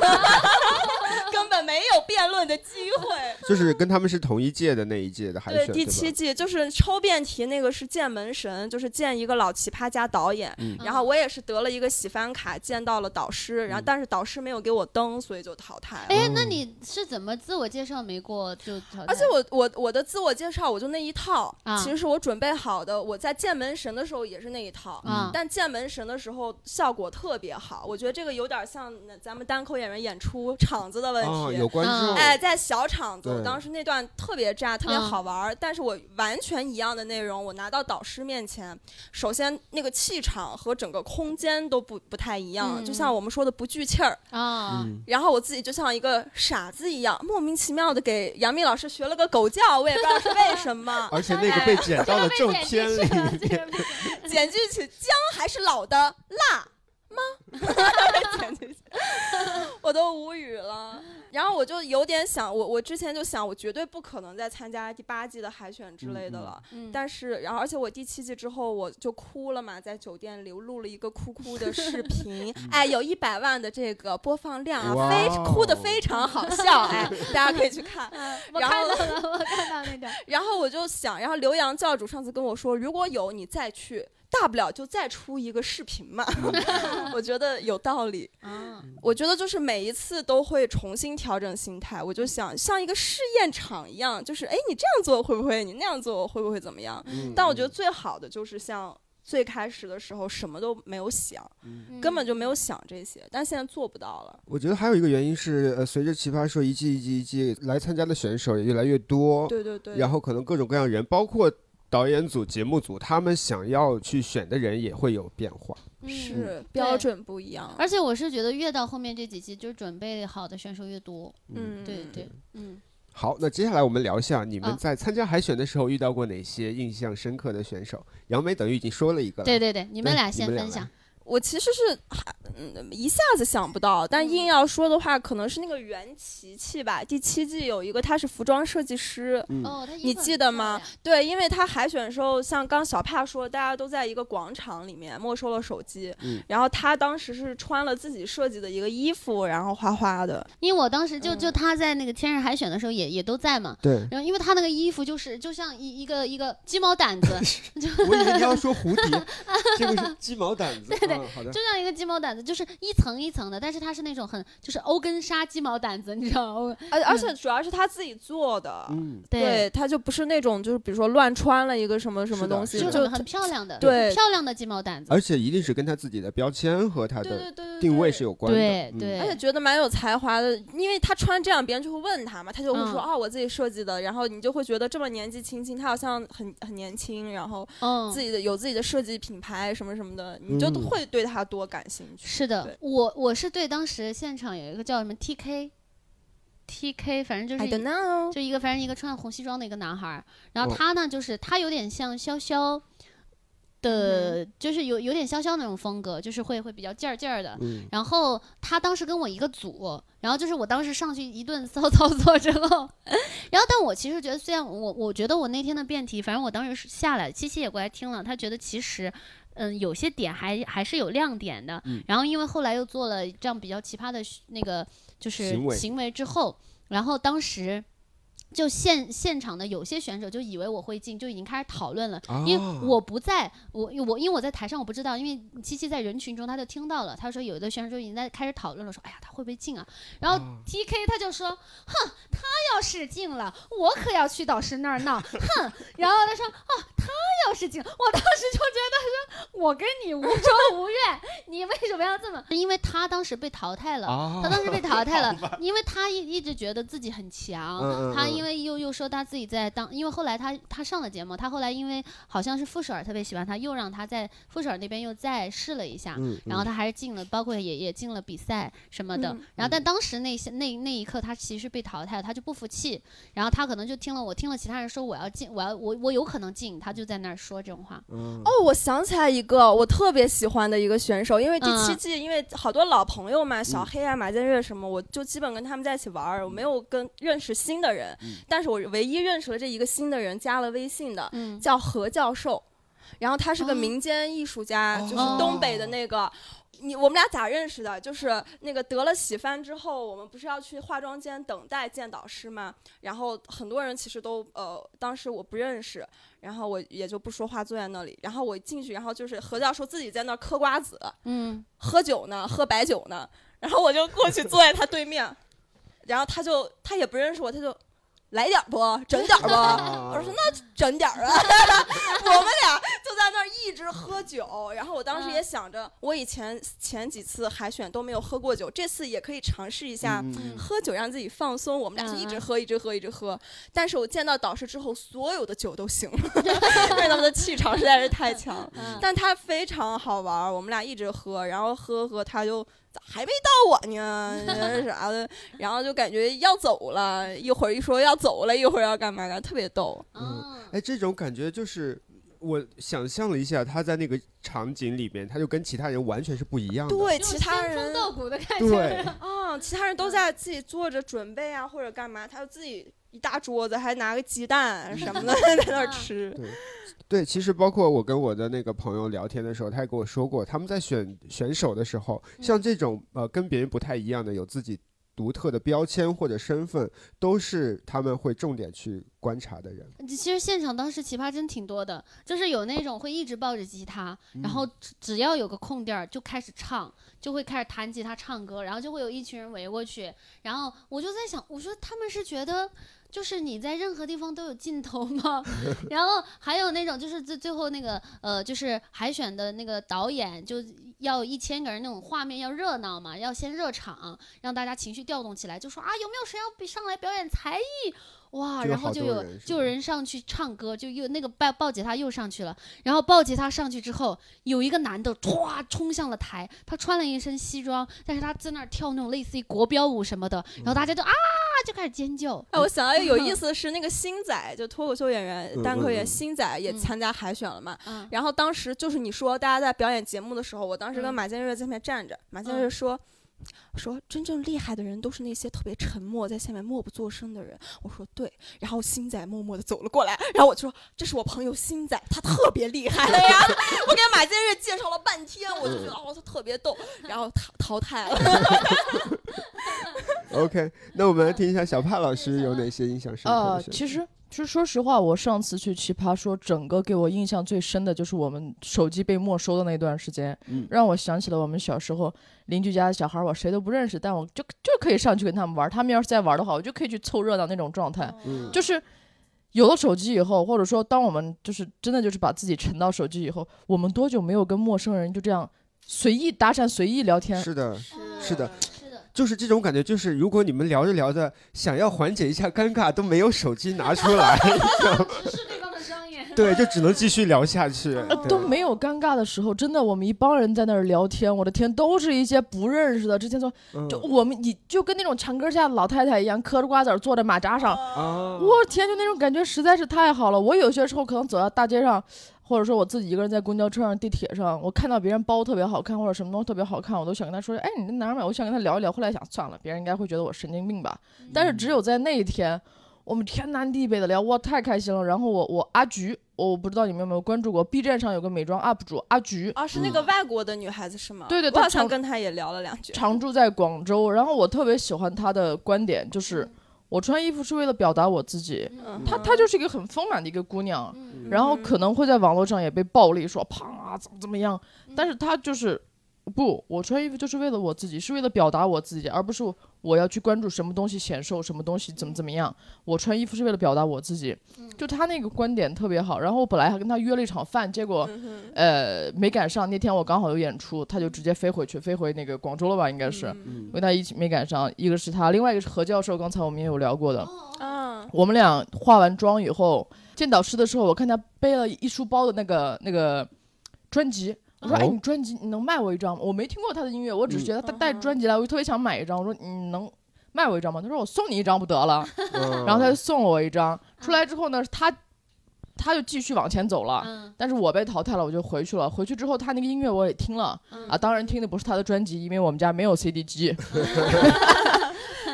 根本没有辩论的机会，就是跟他们是同一届的那一届的海选，对第七季就是抽辩题那个是见门神，就是见一个老奇葩加导演，然后我也是得了一个喜番卡，见到了导师，然后但是导师没有给我登，所以就淘汰了。哎，那你是怎么自我介绍没过就淘汰？而且我我我的自我介绍我就那一套，其实是我准备好的，我在见门神的时候也是那一套，但见门神的时候效果特别好，我觉得这个有点像咱们单口演员演出场子的问题。哦，有观众哎，在小场子，我当时那段特别炸，特别好玩但是我完全一样的内容，我拿到导师面前，首先那个气场和整个空间都不不太一样，就像我们说的不聚气儿啊。然后我自己就像一个傻子一样，莫名其妙的给杨幂老师学了个狗叫，我也不知道是为什么。而且那个被剪到了正片里，剪进去姜还是老的辣。吗？我都无语了。然后我就有点想，我我之前就想，我绝对不可能再参加第八季的海选之类的了。但是，然后而且我第七季之后我就哭了嘛，在酒店里录了一个哭哭的视频，哎，有一百万的这个播放量啊，非哭的非常好笑，哎，大家可以去看。我看到了，我看到那个。然后我就想，然后刘洋教主上次跟我说，如果有你再去。大不了就再出一个视频嘛，我觉得有道理。我觉得就是每一次都会重新调整心态，我就想像一个试验场一样，就是哎，你这样做会不会？你那样做会不会怎么样？但我觉得最好的就是像最开始的时候什么都没有想，根本就没有想这些，但现在做不到了。我觉得还有一个原因是，呃，随着奇葩说一季一季一季来参加的选手也越来越多，对对对，然后可能各种各样人，包括。导演组、节目组，他们想要去选的人也会有变化，是标准不一样。而且我是觉得，越到后面这几期，就准备好的选手越多。嗯，对对，嗯。好，那接下来我们聊一下你们在参加海选的时候遇到过哪些印象深刻的选手。杨梅等于已经说了一个了，对对对，你们俩先分享。我其实是还嗯一下子想不到，但硬要说的话，可能是那个袁琪琪吧。第七季有一个，他是服装设计师，哦，你记得吗？对，因为他海选的时候，像刚小帕说，大家都在一个广场里面没收了手机，然后他当时是穿了自己设计的一个衣服，然后花花的。因为我当时就就他在那个天日海选的时候也也都在嘛，对。然后因为他那个衣服就是就像一一个一个鸡毛掸子，我以为你要说蝴蝶，这个是鸡毛掸子，对对，就像一个。鸡毛掸子就是一层一层的，但是它是那种很就是欧根纱鸡毛掸子，你知道吗？而而且主要是他自己做的，嗯，对，他就不是那种就是比如说乱穿了一个什么什么东西，就很漂亮的，对，漂亮的鸡毛掸子。而且一定是跟他自己的标签和他的定位是有关的，对对。而且觉得蛮有才华的，因为他穿这样，别人就会问他嘛，他就会说啊，我自己设计的。然后你就会觉得这么年纪轻轻，他好像很很年轻，然后自己的有自己的设计品牌什么什么的，你就会对他多感兴趣。是的。我我是对当时现场有一个叫什么 T K，T K，反正就是就一个反正一个穿红西装的一个男孩，然后他呢就是他有点像潇潇，的，就是有有点潇潇那种风格，就是会会比较劲儿劲儿的。嗯然后他当时跟我一个组，然后就是我当时上去一顿骚操作之后，然后但我其实觉得，虽然我我觉得我那天的辩题，反正我当时是下来，七七也过来听了，他觉得其实。嗯，有些点还还是有亮点的。嗯然后因为后来又做了这样比较奇葩的那个就是行为行为之后，然后当时就现现场的有些选手就以为我会进，就已经开始讨论了。因为啊我不在，我我因为我在台上我不知道，因为七七在人群中他就听到了，他说有的选手就已经在开始讨论了，说哎呀他会不会进啊？然后啊 T K 他就说，哼，他要是进了，我可要去导师那儿闹，哼。然后他说哦，他要是进，我当时就觉得说，我跟你无仇无怨，你为什么要这么？因为他当时被淘汰了。啊他当时被淘汰了，因为他一一直觉得自己很强，他因为又又说他自己在当，因为后来他他上了节目，他后来因为好像是傅首尔特别喜欢他，又让他在傅首尔那边又再试了一下，嗯，然后他还是进了，包括也也进了比赛什么的。嗯然后但当时那些那那一刻他其实被淘汰了，他就不服气，然后他可能就听了我听了其他人说我要进，我要我我有可能进，他就在那儿说这种话。嗯哦，我想起来一个我特别喜欢的一个选手，因为第七嗯季，因为好多老朋友嘛，小嗯黑啊、马建岳什么，我就基本跟他们在一起玩儿，我没有跟认识新的人，嗯但是我唯一认识了这一个新的人，加了微信的，嗯叫何教授，然后他是个哦民间艺术家，就是哦东北的那个。你我们俩咋认识的？就是那个得了喜番之后，我们不是要去化妆间等待见导师吗？然后很多人其实都呃，当时我不认识，然后我也就不说话，坐在那里。然后我进去，然后就是何教授自己在那儿嗑瓜子、嗯，喝酒呢，喝白酒呢。然后我就过去坐在他对面，然后他就他也不认识我，他就来点儿不，整点儿不。啊我说那整点儿啊，我们俩就在那儿一直喝酒，然后我当时也想着，我以前前几次海选都没有喝过酒，这次也可以尝试一下。嗯喝酒让自己放松，我们俩就一直喝，一直喝，一直喝。但是我见到导师之后，所有的酒都醒了，因为他们的气场实在是太强。嗯但他非常好玩儿，我们俩一直喝，然后喝喝他就咋还没到我呢 啥的，然后就感觉要走了，一会儿一说要走了，一会儿要干嘛干嘛，特别逗。嗯，哎，这种感觉就是。我想象了一下，他在那个场景里面，他就跟其他人完全是不一样的。对，其他人道骨的感觉。对，啊，其他人都在自己做着准备啊，或者干嘛，他就自己一大桌子，还拿个鸡蛋什么的 在那儿吃。对，其实包括我跟我的那个朋友聊天的时候，他也跟我说过，他们在选选手的时候，像这种呃跟别人不太一样的，有自己独特的标签或者身份，都是他们会重点去观察的人。其实现场当时奇葩真挺多的，就是有那种会一直抱着吉他，然后只只要有个空地儿就开始唱，就会开始弹吉他唱歌，然后就会有一群人围过去，然后我就在想，我说他们是觉得。就是你在任何地方都有镜头吗？然后还有那种就是最最后那个呃，就是海选的那个导演就要一千个人那种画面要热闹嘛，要先热场，让大家情绪调动起来，就说啊有没有谁要上来表演才艺？哇，然后就有就有人上去唱歌，就又那个抱抱吉他又上去了，然后抱吉他上去之后，有一个男的歘冲向了台，他穿了一身西装，但是他在那儿跳那种类似于国标舞什么的，然后大家就啊就开始尖叫，哎，我想到一个有意 思的是，那个星仔，就脱口秀演员、嗯单口演星仔也嗯。参加海选了嘛。嗯。然后当时就是你说大家在表演节目的时候，我当时跟嗯。马建岳在下面站着，马建嗯。岳说。说真正厉害的人都是那些特别沉默，在下面默不作声的人。我说对，然后星仔默默的走了过来，然后我就说这是我朋友星仔，他特别厉害的呀。我给马建岳介绍了半天，我就觉得哦他特别逗，然后淘淘汰了。OK，那我们来听一下小帕老师有哪些印象深刻呃的？其实其实说实话，我上次去奇葩说，整个给我印象最深的就是我们手机被没收的那段时间，嗯让我想起了我们小时候邻居家的小孩儿，我谁都不认识，但我就就可以上去跟他们玩儿，他们要是在玩儿的话，我就可以去凑热闹那种状态。嗯就是有了手机以后，或者说当我们就是真的就是把自己沉到手机以后，我们多久没有跟陌生人就这样随意搭讪、随意聊天？是的，是的，就是这种感觉，就是如果你们聊着聊着想要缓解一下尴尬，都没有手机拿出来，直视对方的双眼。对，就只能继续聊下去。都没有尴尬的时候，真的，我们一帮人在那儿聊天，我的天，都是一些不认识的。之前说，嗯就我们你就跟那种墙根下的老太太一样，嗑着瓜子儿坐在马扎上，啊，我天，就那种感觉实在是太好了。我有些时候可能走到大街上，或者说我自己一个人在公交车上、地铁上，我看到别人包特别好看，或者什么东西特别好看，我都想跟他说，哎，你在哪儿买？我想跟他聊一聊。后来想，算了，别人应该会觉得我神经病吧。但是只有在那一天，我们天南地北的聊，哇，太开心了。然后我我阿菊，我不知道你们有没有关注过，B 站上有个美妆 UP 主阿菊，啊，是那个外国的女孩子是吗？对对她我好像常跟她也聊了两句。常住在广州。然后我特别喜欢她的观点，就是我穿衣服是为了表达我自己。嗯。她她就是一个很丰满的一个姑娘，嗯。然后可能会在网络上也被暴力说胖啊怎么怎么样，但是她就是不，我穿衣服就是为了我自己，是为了表达我自己，而不是我要去关注什么东西显瘦，什么东西怎么怎么样。我穿衣服是为了表达我自己，就他那个观点特别好。然后我本来还跟他约了一场饭，结果嗯呃没赶上，那天我刚好有演出，他就直接飞回去，飞回那个广州了吧，应该是。嗯跟他一起没赶上，一个是他，另外一个是何教授，刚才我们也有聊过的。嗯，我们俩化完妆以后见导师的时候，我看他背了一书包的那个那个专辑，我说：“哦哎，你专辑你能卖我一张吗？”我没听过他的音乐，我只是觉得他带专辑来，我就特别想买一张。我说：“你能卖我一张吗？”他说：“我送你一张不得了。”嗯然后他就送了我一张。出来之后呢，他他就继续往前走了。嗯但是我被淘汰了，我就回去了。回去之后，他那个音乐我也听了、嗯啊，当然听的不是他的专辑，因为我们家没有 CD 机。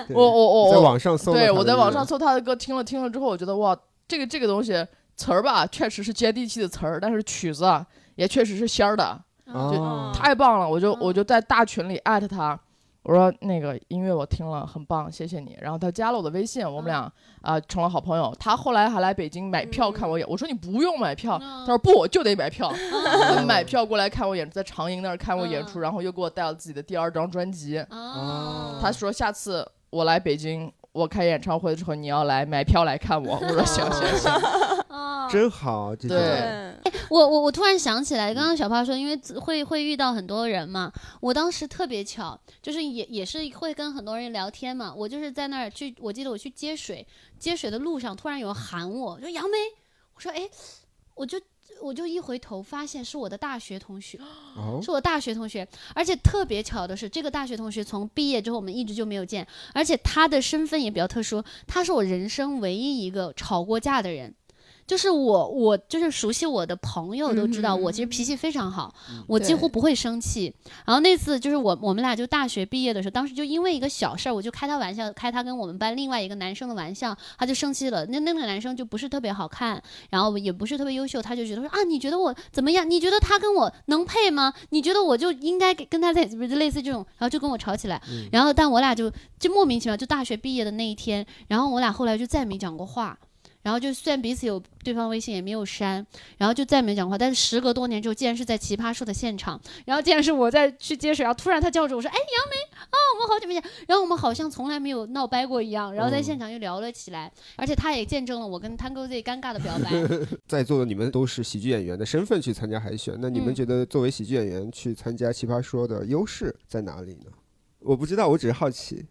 对我我我在我网上搜对，我在网上搜他的歌，听了听了之后，我觉得哇，这个这个东西词儿吧，确实是接地气的词儿，但是曲子啊，也确实是仙儿的，就太棒了！我就嗯我就在大群里艾特他，我说那个音乐我听了，很棒，谢谢你。然后他加了我的微信，我们俩啊、成了好朋友。他后来还来北京买票看我演，我说你不用买票，他说不，我就得买票，他买票过来看我演出，在长营那儿看我演出，嗯然后又给我带了自己的第二张专辑。哦，他说下次我来北京，我开演唱会的时候你要来买票来看我。我说行行行，哦。真好，对，我我我突然想起来，刚刚小胖说，因为会会遇到很多人嘛，我当时特别巧，就是也也是会跟很多人聊天嘛，我就是在那儿去，我记得我去接水，接水的路上突然有人喊我，说杨梅，我说哎，我就我就一回头发现是我的大学同学，哦是我大学同学，而且特别巧的是，这个大学同学从毕业之后我们一直就没有见，而且他的身份也比较特殊，他是我人生唯一一个吵过架的人。就是我，我就是熟悉我的朋友都知道，我其实脾气非常好，我几乎不会生气。然后那次就是我我们俩就大学毕业的时候，当时就因为一个小事儿，我就开他玩笑，开他跟我们班另外一个男生的玩笑，他就生气了。那那个男生就不是特别好看，然后也不是特别优秀，他就觉得说啊，你觉得我怎么样？你觉得他跟我能配吗？你觉得我就应该跟跟他在类似这种，然后就跟我吵起来。然后但我俩就就莫名其妙，就大学毕业的那一天，然后我俩后来就再没讲过话。然后就虽然彼此有对方微信也没有删，然后就再没讲话。但是时隔多年之后，竟然是在奇葩说的现场，然后竟然是我在去接水，然后突然他叫住我说：“哎，杨梅啊，我们好久没见。”然后我们好像从来没有闹掰过一样，然后在现场又聊了起来，而且他也见证了我跟 Tango Z 尴尬的表白。在座的你们都是喜剧演员的身份去参加海选，那你们嗯觉得作为喜剧演员去参加奇葩说的优势在哪里呢？我不知道，我只是好奇。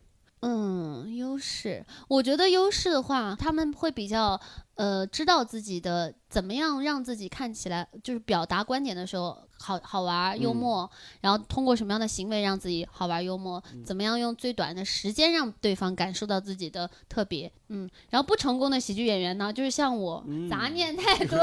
嗯，优势，我觉得优势的话，他们会比较呃知道自己的怎么样让自己看起来就是表达观点的时候好好玩儿幽嗯。默，然后通过什么样的行为让自己好玩儿幽默，怎么样用最短的时间让对方感受到自己的特别，嗯，然后不成功的喜剧演员呢，就是像我、杂念太多，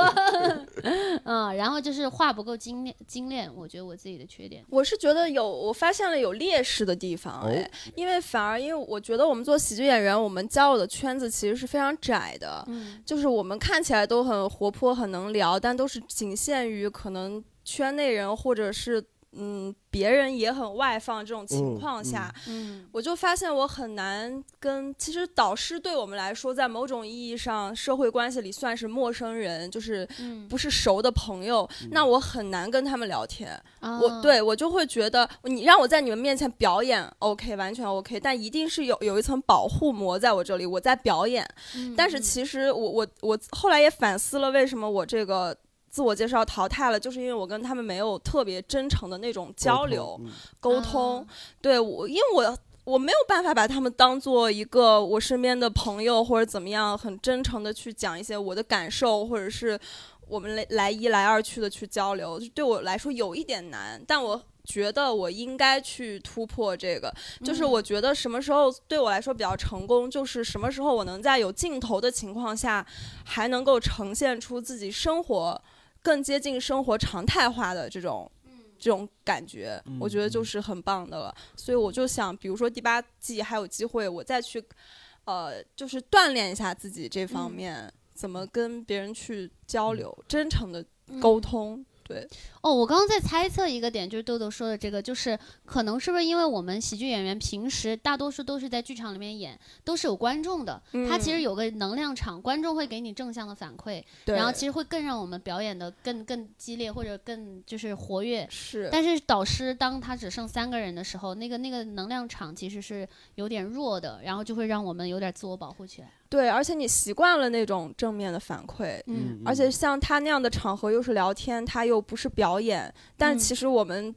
嗯，然后就是话不够精炼精炼，我觉得我自己的缺点，我是觉得有，我发现了有劣势的地方，哎，哦因为反而因为我觉得我们做喜剧演员，我们交友的圈子其实是非常窄的，嗯。就是我们看起来都很活泼、很能聊，但都是仅限于可能圈内人或者是嗯别人也很外放这种情嗯况下，嗯我就发现我很难跟，其实导师对我们来说，在某种意义上，社会关系里算是陌生人，就是嗯，不是熟的朋友，那我很难跟他们聊天。我啊对我就会觉得，你让我在你们面前表演，OK，完全 OK，但一定是有有一层保护膜在我这里，我在表演。嗯但是其实我我我后来也反思了，为什么我这个。自我介绍淘汰了，就是因为我跟他们没有特别真诚的那种交流。嗯沟通，啊对我，因为我我没有办法把他们当做一个我身边的朋友或者怎么样，很真诚的去讲一些我的感受，或者是我们来来一来二去的去交流，对我来说有一点难，但我。觉得我应该去突破这个，就是嗯我觉得什么时候对我来说比较成功，就是什么时候我能在有镜头的情况下，还能够呈现出自己生活更接近生活常态化的这种。这种感觉，我觉得就嗯是很棒的了。所以我就想，比如说第八季还有机会，我再去，呃，就是锻炼一下自己这方嗯面，怎么跟别人去交流，真诚的嗯沟通。对，哦，我刚刚在猜测一个点，就是豆豆说的这个，就是可能是不是因为我们喜剧演员平时大多数都是在剧场里面演，都是有观众的，他其实嗯有个能量场，观众会给你正向的反馈，然后其实会更让我们表演的更更激烈或者更就是活跃。是，但是导师当他只剩三个人的时候，那个那个能量场其实是有点弱的，然后就会让我们有点自我保护起来。对，而且你习惯了那种正面的反馈。嗯而且像他那样的场合，又是聊天，他又不是表演。但嗯其实我们，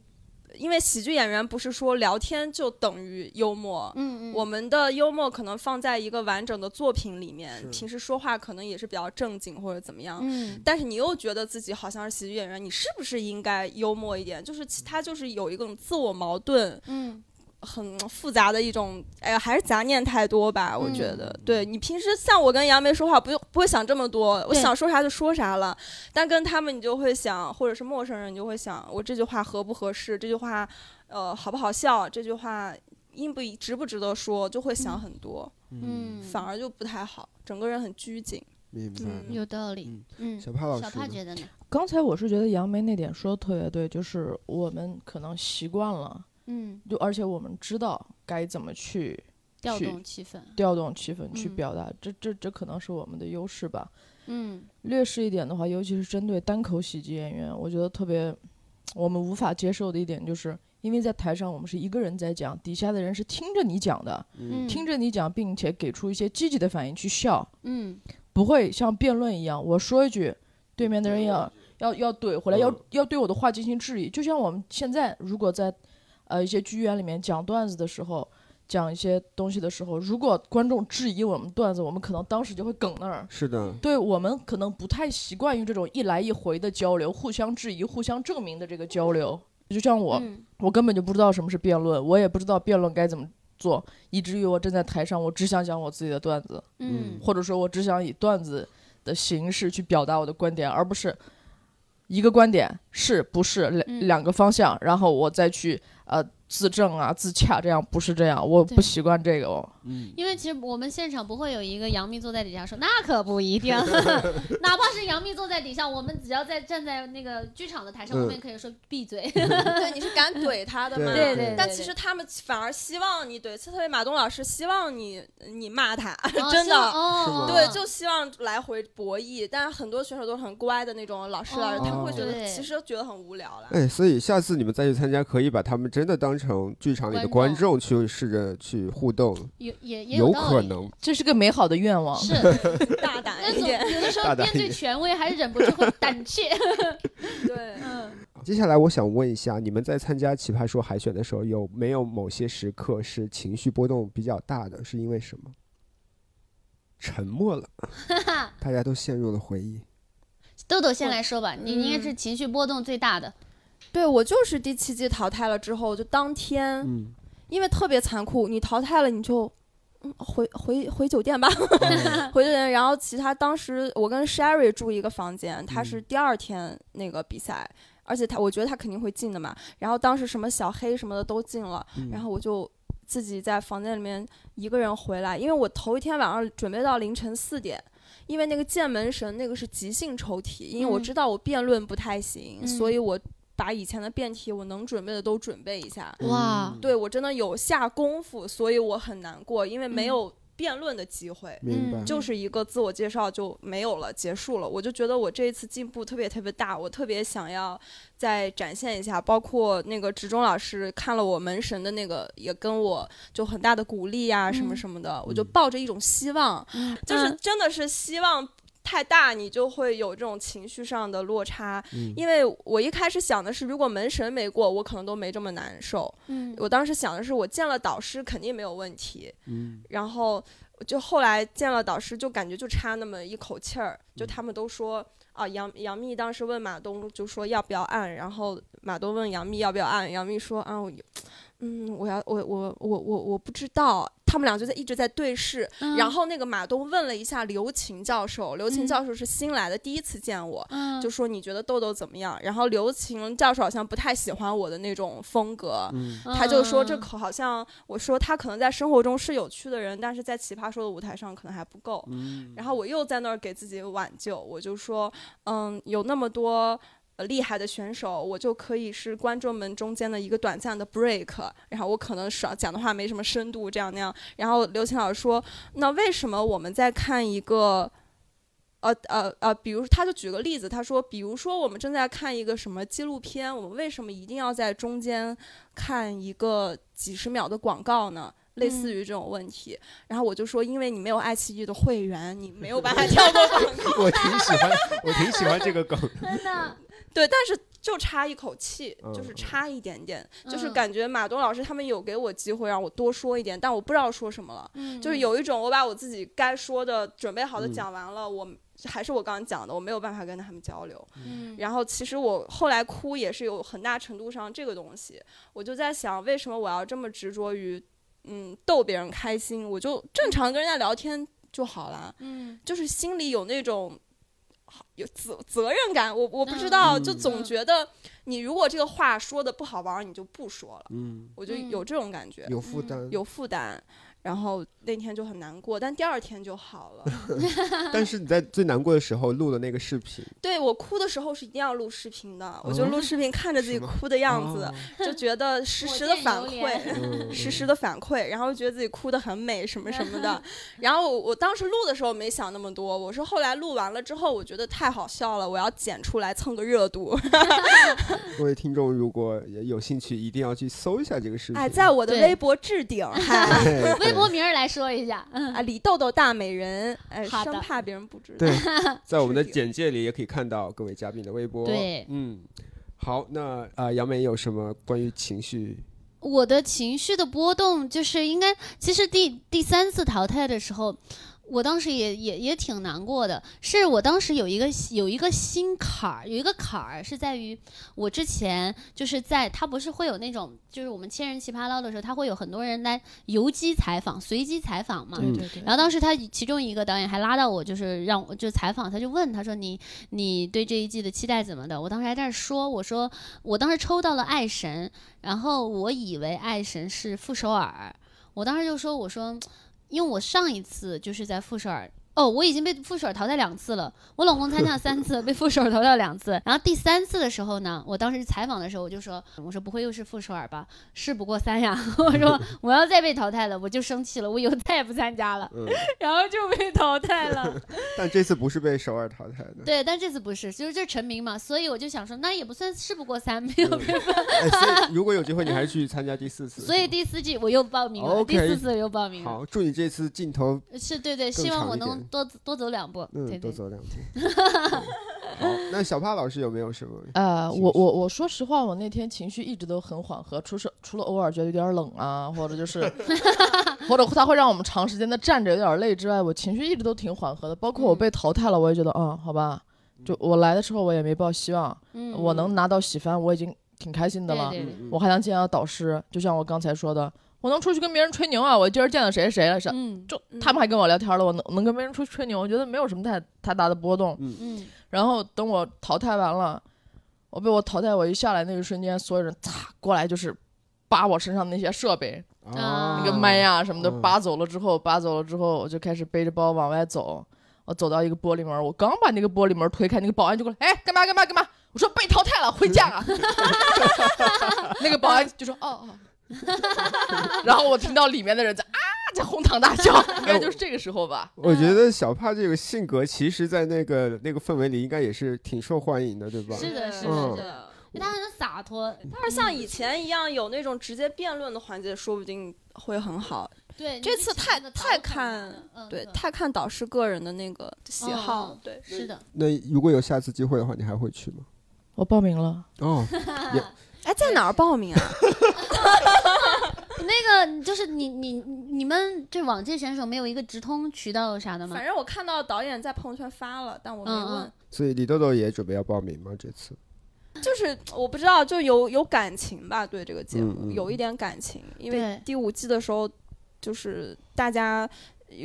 因为喜剧演员不是说聊天就等于幽默，嗯嗯，我们的幽默可能放在一个完整的作品里面，平时说话可能也是比较正经或者怎么样。嗯但是你又觉得自己好像是喜剧演员，你是不是应该幽默一点？就是其他就是有一种自我矛盾，嗯很复杂的一种，哎呀，还是杂念太多吧？我觉嗯得，对你平时像我跟杨梅说话，不用不会想这么多，我想说啥就说啥了。但跟他们，你就会想，或者是陌生人，你就会想，我这句话合不合适？这句话，呃，好不好笑？这句话应不值不值得说？就会想很多，嗯，反而就不太好，整个人很拘谨。明白。嗯有道理。嗯，小帕老小师小，帕觉得呢？刚才我是觉得杨梅那点说的特别对，就是我们可能习惯了，嗯，就而且我们知道该怎么去调动气氛。调动气氛去嗯表达，这这这可能是我们的优势吧。嗯劣势一点的话，尤其是针对单口喜剧演员，我觉得特别我们无法接受的一点，就是因为在台上我们是一个人在讲，底下的人是听着你讲的，嗯，听着你讲，并且给出一些积极的反应去笑，嗯不会像辩论一样，我说一句，对面的人要要要怼回来，要要对我的话进行质疑。就像我们现在如果在呃一些剧院里面讲段子的时候，讲一些东西的时候，如果观众质疑我们段子，我们可能当时就会梗那儿。是的，对我们可能不太习惯于这种一来一回的交流，互相质疑、互相证明的这个交流。就像我，嗯我根本就不知道什么是辩论，我也不知道辩论该怎么做，以至于我站在台上，我只想讲我自己的段子。嗯或者说我只想以段子的形式去表达我的观点，而不是一个观点是不是两、嗯。两个方向，然后我再去呃自证啊自洽，这样不是这样，我不习惯这个哦。嗯，因为其实我们现场不会有一个杨幂坐在底下说，那可不一定 哪怕是杨幂坐在底下，我们只要在站在那个剧场的台上，嗯我们也可以说闭嘴。对，你是敢怼他的吗？对对但其实他们反而希望你怼，特别马东老师希望你你骂他，哦真的。哦，对，就希望来回博弈，但是很多选手都很乖的那种老师，老师、哦他们会觉得其实觉得很无聊了。哎，所以下次你们再去参加，可以把他们真的当成剧场里的观观众去试着去互动，有也也有。可能。这是个美好的愿望。是，大胆一点，有的时候面对权威还是忍不住会胆怯。对，嗯，接下来我想问一下，你们在参加《奇葩说》海选的时候，有没有某些时刻是情绪波动比较大的？是因为什么？沉默了，大家都陷入了回忆。豆豆先来说吧，你应该嗯是情绪波动最大的。对我就是第七季淘汰了之后，就当天，嗯，因为特别残酷，你淘汰了你就。嗯，回回回酒店吧，回酒店。然后其他当时我跟 Sherry 住一个房间，他是第二天那个比赛，而且他我觉得他肯定会进的嘛。然后当时什么小黑什么的都进了，嗯然后我就自己在房间里面一个人回来，因为我头一天晚上准备到凌晨四点，因为那个剑门神那个是即兴抽题，因为我嗯知道我辩论不太行，嗯所以我把以前的辩题我能准备的都准备一下。哇，对我真的有下功夫，所以我很难过，因为没嗯有辩论的机会。明白。嗯就是一个自我介绍就没有了，结束了。我就觉得我这一次进步特别特别大，我特别想要再展现一下。包括那个职中老师看了我门神的那个，也跟我就很大的鼓励呀、什么嗯什么的。我就抱着一种希望，嗯就是嗯真的是希望太大，你就会有这种情绪上的落差。嗯因为我一开始想的是，如果门神没过，我可能都没这么难受。嗯我当时想的是，我见了导师肯定没有问题。嗯然后就后来见了导师，就感觉就差那么一口气儿，嗯就他们都说啊，杨杨幂当时问马东就说要不要按，然后马东问杨幂要不要按，杨幂说啊，我嗯，我要我我我我我不知道，他们俩就在一直在对视，嗯然后那个马东问了一下刘琴教授，刘琴嗯教授是新来的，第一次见我，嗯就说你觉得豆豆怎么样？然后刘琴教授好像不太喜欢我的那种风格，嗯他就说这嗯口好像我说他可能在生活中是有趣的人，但是在奇葩说的舞台上可能还不够。嗯然后我又在那儿给自己挽救，我就说，嗯，有那么多。呃，厉害的选手，我就可以是观众们中间的一个短暂的 break，然后我可能少讲的话没什么深度，这样那样。然后刘琴老师说，那为什么我们在看一个，呃呃呃，比如他就举个例子，他说，比如说我们正在看一个什么纪录片，我们为什么一定要在中间看一个几十秒的广告呢？类似于这种问题，然后我就说，因为你没有爱奇艺的会员，你没有办法跳过广告。我挺喜欢，我挺喜欢这个梗。真的，对，但是就差一口气，嗯就是差一点点，就是嗯感觉马东老师他们有给我机会让我多说一点，但我不知道说什么了。嗯就是有一种我把我自己该说的、准备好的嗯讲完了，我还是我刚刚讲的，我没有办法跟他们交流。嗯然后其实我后来哭也是有很大程度上这个东西，我就在想，为什么我要这么执着于嗯逗别人开心？我就正常跟人家聊天就好了，嗯就是心里有那种。好有责责任感，我我不知道，嗯就总觉得你如果这个话说的不好玩，你就不说了，嗯，我就嗯。有这种感觉，有负担，有负担，然后那天就很难过，但第二天就好了。但是你在最难过的时候录了那个视频，对我哭的时候是一定要录视频的，我就哦录视频看着自己哭的样子，哦就觉得实时的反馈实时的反馈，然后觉得自己哭的很美，什么什么的。然后我我当时录的时候没想那么多，我是后来录完了之后，我觉得太好笑了，我要剪出来蹭个热度。各位听众如果也有兴趣，一定要去搜一下这个视频。哎，在我的微博置顶，微博名儿来说一下，嗯啊，李豆豆大美人，哎，好的生怕别人不知道。对，在我们的简介里也可以看到各位嘉宾的微博。对嗯，好，那啊，杨梅有什么关于情绪？我的情绪的波动就是应该，其实第第三次淘汰的时候，我当时也也也挺难过的。是我当时有一个有一个心坎儿，有一个坎儿是在于我之前就是在他不是会有那种就是我们千人奇葩捞的时候，他会有很多人来游击采访、随机采访嘛。嗯对对对。然后当时他其中一个导演还拉到我，就是让我就采访，他就问他说你你对这一季的期待怎么的？我当时还在那说，我说我当时抽到了爱神，然后我以为爱神是傅首尔，我当时就说我说，因为我上一次就是在傅首尔。哦，我已经被傅首尔淘汰两次了。我老公参加了三次，被傅首尔淘汰两次。然后第三次的时候呢，我当时采访的时候，我就说：“我说不会又是傅首尔吧？事不过三呀。”我说 我要再被淘汰了，我就生气了，我以后再也不参加了。嗯，然后就被淘汰了。但这次不是被首尔淘汰的。对，但这次不是，就是这成名嘛，所以我就想说，那也不算事不过三，没有被分。哎，所以如果有机会，你还是去参加第四次。所以第四季我又报名了第四次又报名了。好，祝你这次镜头是对对，希望我长多多走两步。嗯对对，多走两步。对好，那小帕老师有没有什么？呃，我我我说实话，我那天情绪一直都很缓和，除是除了偶尔觉得有点冷啊，或者就是，或者他会让我们长时间的站着有点累之外，我情绪一直都挺缓和的。包括我嗯被淘汰了，我也觉得，嗯，好吧，就我来的时候我也没抱希望，嗯，我能拿到喜番，我已经挺开心的了。对对对，嗯我还能见到导师，就像我刚才说的，我能出去跟别人吹牛啊！我今儿见到谁谁了，是嗯就他们还跟我聊天了，我能能跟别人出去吹牛，我觉得没有什么太太大的波动。嗯然后等我淘汰完了，我被我淘汰，我一下来那一瞬间，所有人擦过来就是扒我身上那些设备，啊那个麦呀、什么的嗯扒走了之后，扒走了之后，我就开始背着包往外走。我走到一个玻璃门，我刚把那个玻璃门推开，那个保安就过来，哎，干嘛干嘛干嘛？我说被淘汰了，回家啊。那个保安就说，哦哦。然后我听到里面的人在啊在哄堂大笑，应该就是这个时候吧。我觉得小帕这个性格，其实，在那个那个氛围里，应该也是挺受欢迎的，对吧？是的，是嗯的，是的，因为他很洒脱。要是像以前一样有那种直接辩论的环节，说不定会很好。对，这次太太看，对，嗯太看导师个人的那个喜好嗯。对，是的，那如果有下次机会的话，你还会去吗？我报名了，哦，哎，在哪儿报名啊？那个就是你你你们这往届选手没有一个直通渠道啥的吗反？正我看到导演在朋友圈发了，但我没嗯问嗯。所以李豆豆也准备要报名吗？这次？就是我不知道，就有有感情吧，对这个节目、嗯嗯有一点感情，因为第五季的时候，就是大家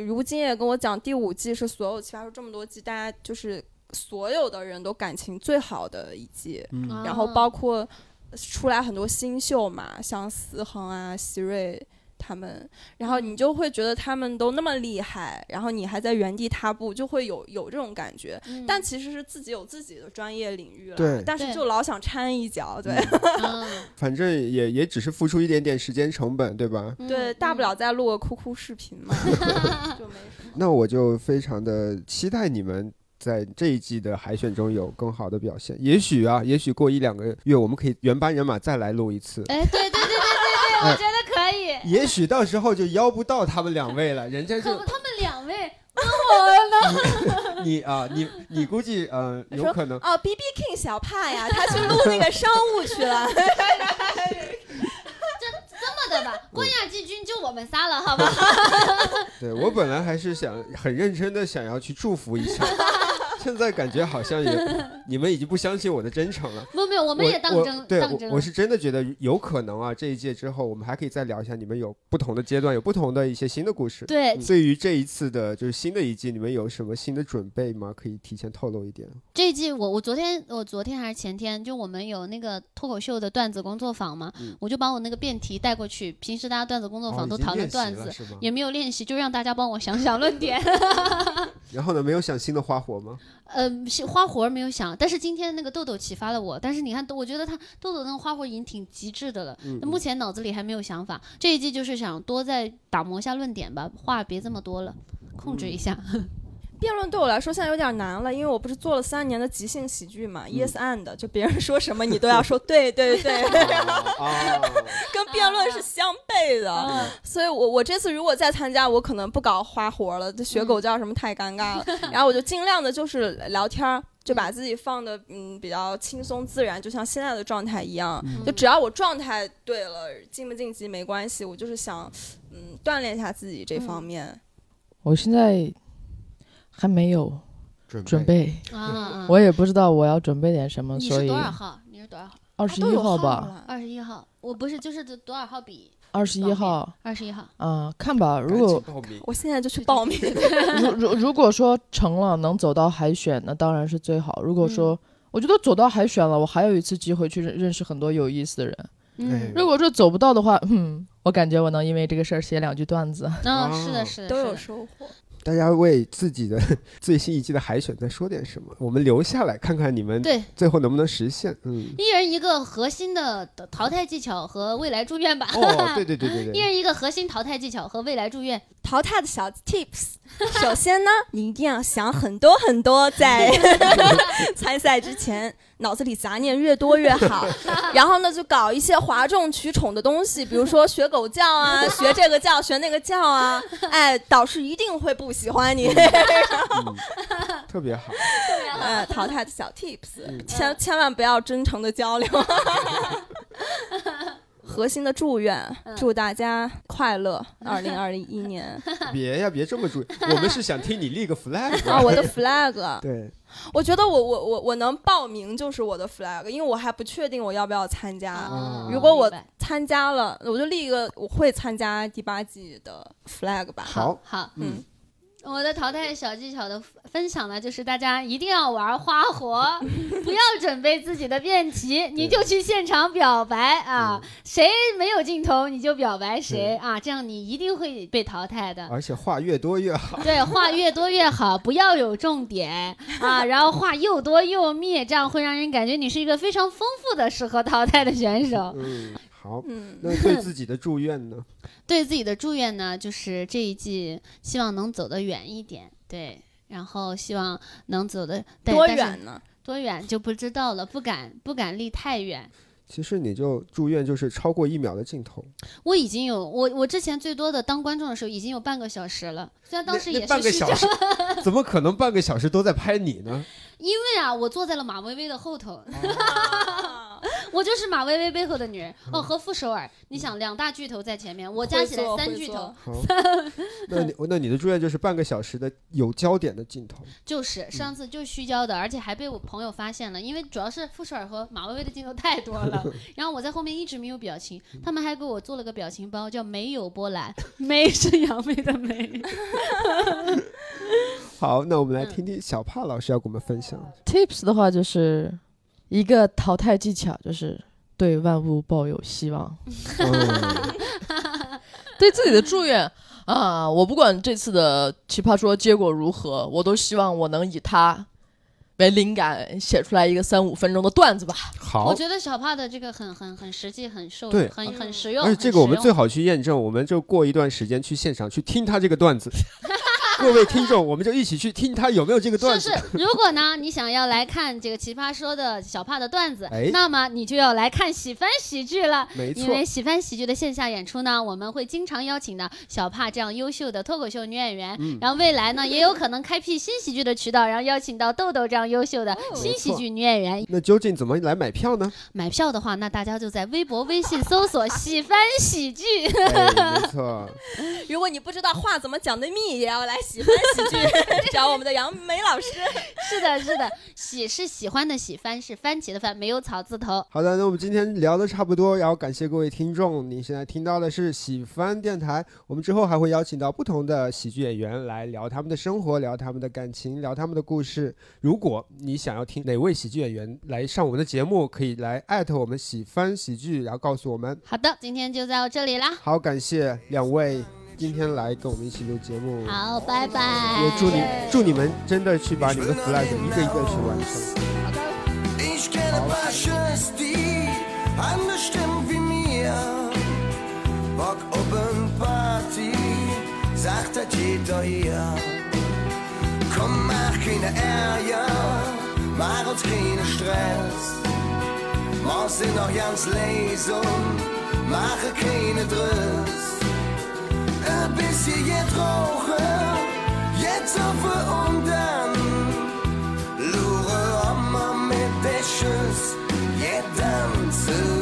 如今也跟我讲，第五季是所有奇葩说这么多季，大家就是所有的人都感情最好的一季，然后包括出来很多新秀嘛，像思恒啊、希瑞他们，然后你就会觉得他们都那么厉害，然后你还在原地踏步，就会有有这种感觉。嗯但其实是自己有自己的专业领域了，对但是就老想掺一脚，对、嗯 反正也也只是付出一点点时间成本，对吧？对，嗯大不了再录个哭哭视频嘛，就没什么。那我就非常的期待你们在这一季的海选中有更好的表现。也许啊，也许过一两个月，我们可以原班人马再来录一次。哎，对对对对对对，我觉得可以。也许到时候就邀不到他们两位了，人家就，他们两位，那我呢？你啊，你你估计呃有可能哦，B B King 小帕呀，他去录那个商务去了。这么的吧，冠亚季军就我们仨了，好吧？对我本来还是想很认真的想要去祝福一下，现在感觉好像也 你们已经不相信我的真诚了。没有没有，我我们也当真对当真我我是真的觉得有可能啊，这一届之后我们还可以再聊一下，你们有不同的阶段，有不同的一些新的故事。对嗯对于这一次的就是新的一季，你们有什么新的准备吗？可以提前透露一点。这一季我我昨天我昨天还是前天，就我们有那个脱口秀的段子工作坊嘛，嗯我就把我那个辩题带过去。平时大家段子工作哦坊都讨论已经练习段子？也没有练习，就让大家帮我想想论点。然后呢，没有想新的花火吗？呃，花活儿没有想，但是今天那个豆豆启发了我。但是你看，我觉得他豆豆那个花活儿已经挺极致的了。嗯那目前脑子里还没有想法，这一季就是想多再打磨一下论点吧，话别这么多了，控制一下。辩论对我来说现在有点难了，因为我不是做了三年的即兴喜剧嘛、y e s and，就别人说什么你都要说对对对，啊，跟辩论是相悖的。嗯所以我我这次如果再参加，我可能不搞花活了，这学狗叫什么太尴尬了。然后我就尽量的就是聊天儿。就把自己放的嗯比较轻松自然，就像现在的状态一样。就只要我状态对了，晋不晋级没关系。我就是想嗯锻炼一下自己这方面。我现在还没有准准。备，啊啊！我也不知道我要准备点什么，你是所以多少号？你是多少号？二十一号吧，二十一号。我不是，就是多少号比二十一号，二十一号。啊，看吧，如果我现在就去报名。如如如果说成了能走到海选，那当然是最好。如果说、我觉得走到海选了，我还有一次机会去认认识很多有意思的人。嗯，如果说走不到的话，嗯，我感觉我能因为这个事儿写两句段子。嗯，是哦的，是的，都有收获。大家为自己的 最新一季的海选再说点什么，我们留下来看看你们对，最后能不能实现。嗯，一人一个核心的淘汰技巧和未来祝愿吧。哦，对对对对对 一，人一个核心淘汰技巧和未来祝愿。淘汰的小 tips，首先呢，你一定要想很多很多，在 参赛之前，脑子里杂念越多越好。然后呢，就搞一些哗众取宠的东西，比如说学狗叫啊，学这个叫，学那个叫啊。哎，导师一定会不喜欢你。嗯特别好。呃，淘汰的小 tips，嗯千千万不要真诚的交流。核心的祝愿，嗯。祝大家快乐，二零二一年。别呀，别这么注意，我们是想听你立个 flag 啊！我的 flag，对，我觉得我我我我能报名就是我的 flag，因为我还不确定我要不要参加。啊如果我参加了，我就立一个我会参加第八季的 flag 吧。好，好，嗯，我的淘汰小技巧的分享呢，就是大家一定要玩花活，不要准备自己的辩题，你就去现场表白啊！谁没有镜头你就表白谁啊，这样你一定会被淘汰的。而且话越多越好。对，话越多越好，不要有重点啊，然后话又多又密，这样会让人感觉你是一个非常丰富的适合淘汰的选手。嗯，好。嗯，那对自己的祝愿呢？对自己的祝愿呢，就是这一季希望能走得远一点，对，然后希望能走得对多远呢？多远就不知道了，不敢不敢离太远。其实你就祝愿就是超过一秒的镜头，我已经有我我之前最多的当观众的时候已经有半个小时了，虽然当时也是半个小，时，怎么可能半个小时都在拍你呢？因为啊我坐在了马薇薇的后头，我 我就是马薇薇背后的女人哦，和傅首尔，你想两大巨头在前面，我加起来三巨头，好，那你那你的祝愿就是半个小时的有焦点的镜头。就是上次就虚焦的，而且还被我朋友发现了，因为主要是傅首尔和马薇薇的镜头太多了，然后我在后面一直没有表情，他们还给我做了个表情包，叫没有波澜，没是杨梅的梅。好，那我们来嗯。听听小帕老师要给我们分享。Tips 的话就是一个淘汰技巧，就是对万物抱有希望，嗯，对自己的祝愿啊，我不管这次的奇葩说结果如何，我都希望我能以它为灵感写出来一个三五分钟的段子吧。好我，觉得小帕的这个很很很实际，很受对很很实用。而且这个我们很实用最好去验证，我们就过一段时间去现场去听他这个段子。各位听众，我们就一起去听他有没有这个段子。是是，如果呢你想要来看这个奇葩说的小帕的段子，哎那么你就要来看喜翻喜剧了。没错因为，喜翻喜剧的线下演出呢，我们会经常邀请到小帕这样优秀的脱口秀女演员，嗯然后未来呢也有可能开辟新喜剧的渠道，然后邀请到豆豆这样优秀的新喜剧女演员。那究竟怎么来买票呢？买票的话，那大家就在微博、微信搜索“喜翻喜剧哎，没错，如果你不知道话怎么讲的密，也要来喜欢喜剧，找我们的杨梅老师。”。是的，是的，喜是喜欢的喜，番是番茄的番，没有草字头。好的，那我们今天聊的差不多，然后感谢各位听众。你现在听到的是喜番电台，我们之后还会邀请到不同的喜剧演员来聊他们的生活，聊他们的感情，聊他们的故事。如果你想要听哪位喜剧演员来上我们的节目，可以来艾特我们喜番喜剧，然后告诉我们。好的，今天就到这里啦。好，感谢两位今天来跟我们一起录节目，好，拜拜。也祝你祝你们真的去把你们的 flag 一个一个去完成。Ich bis jetzt gaat und dann lure ondan. Loeren allemaal met desjes. Je dansen.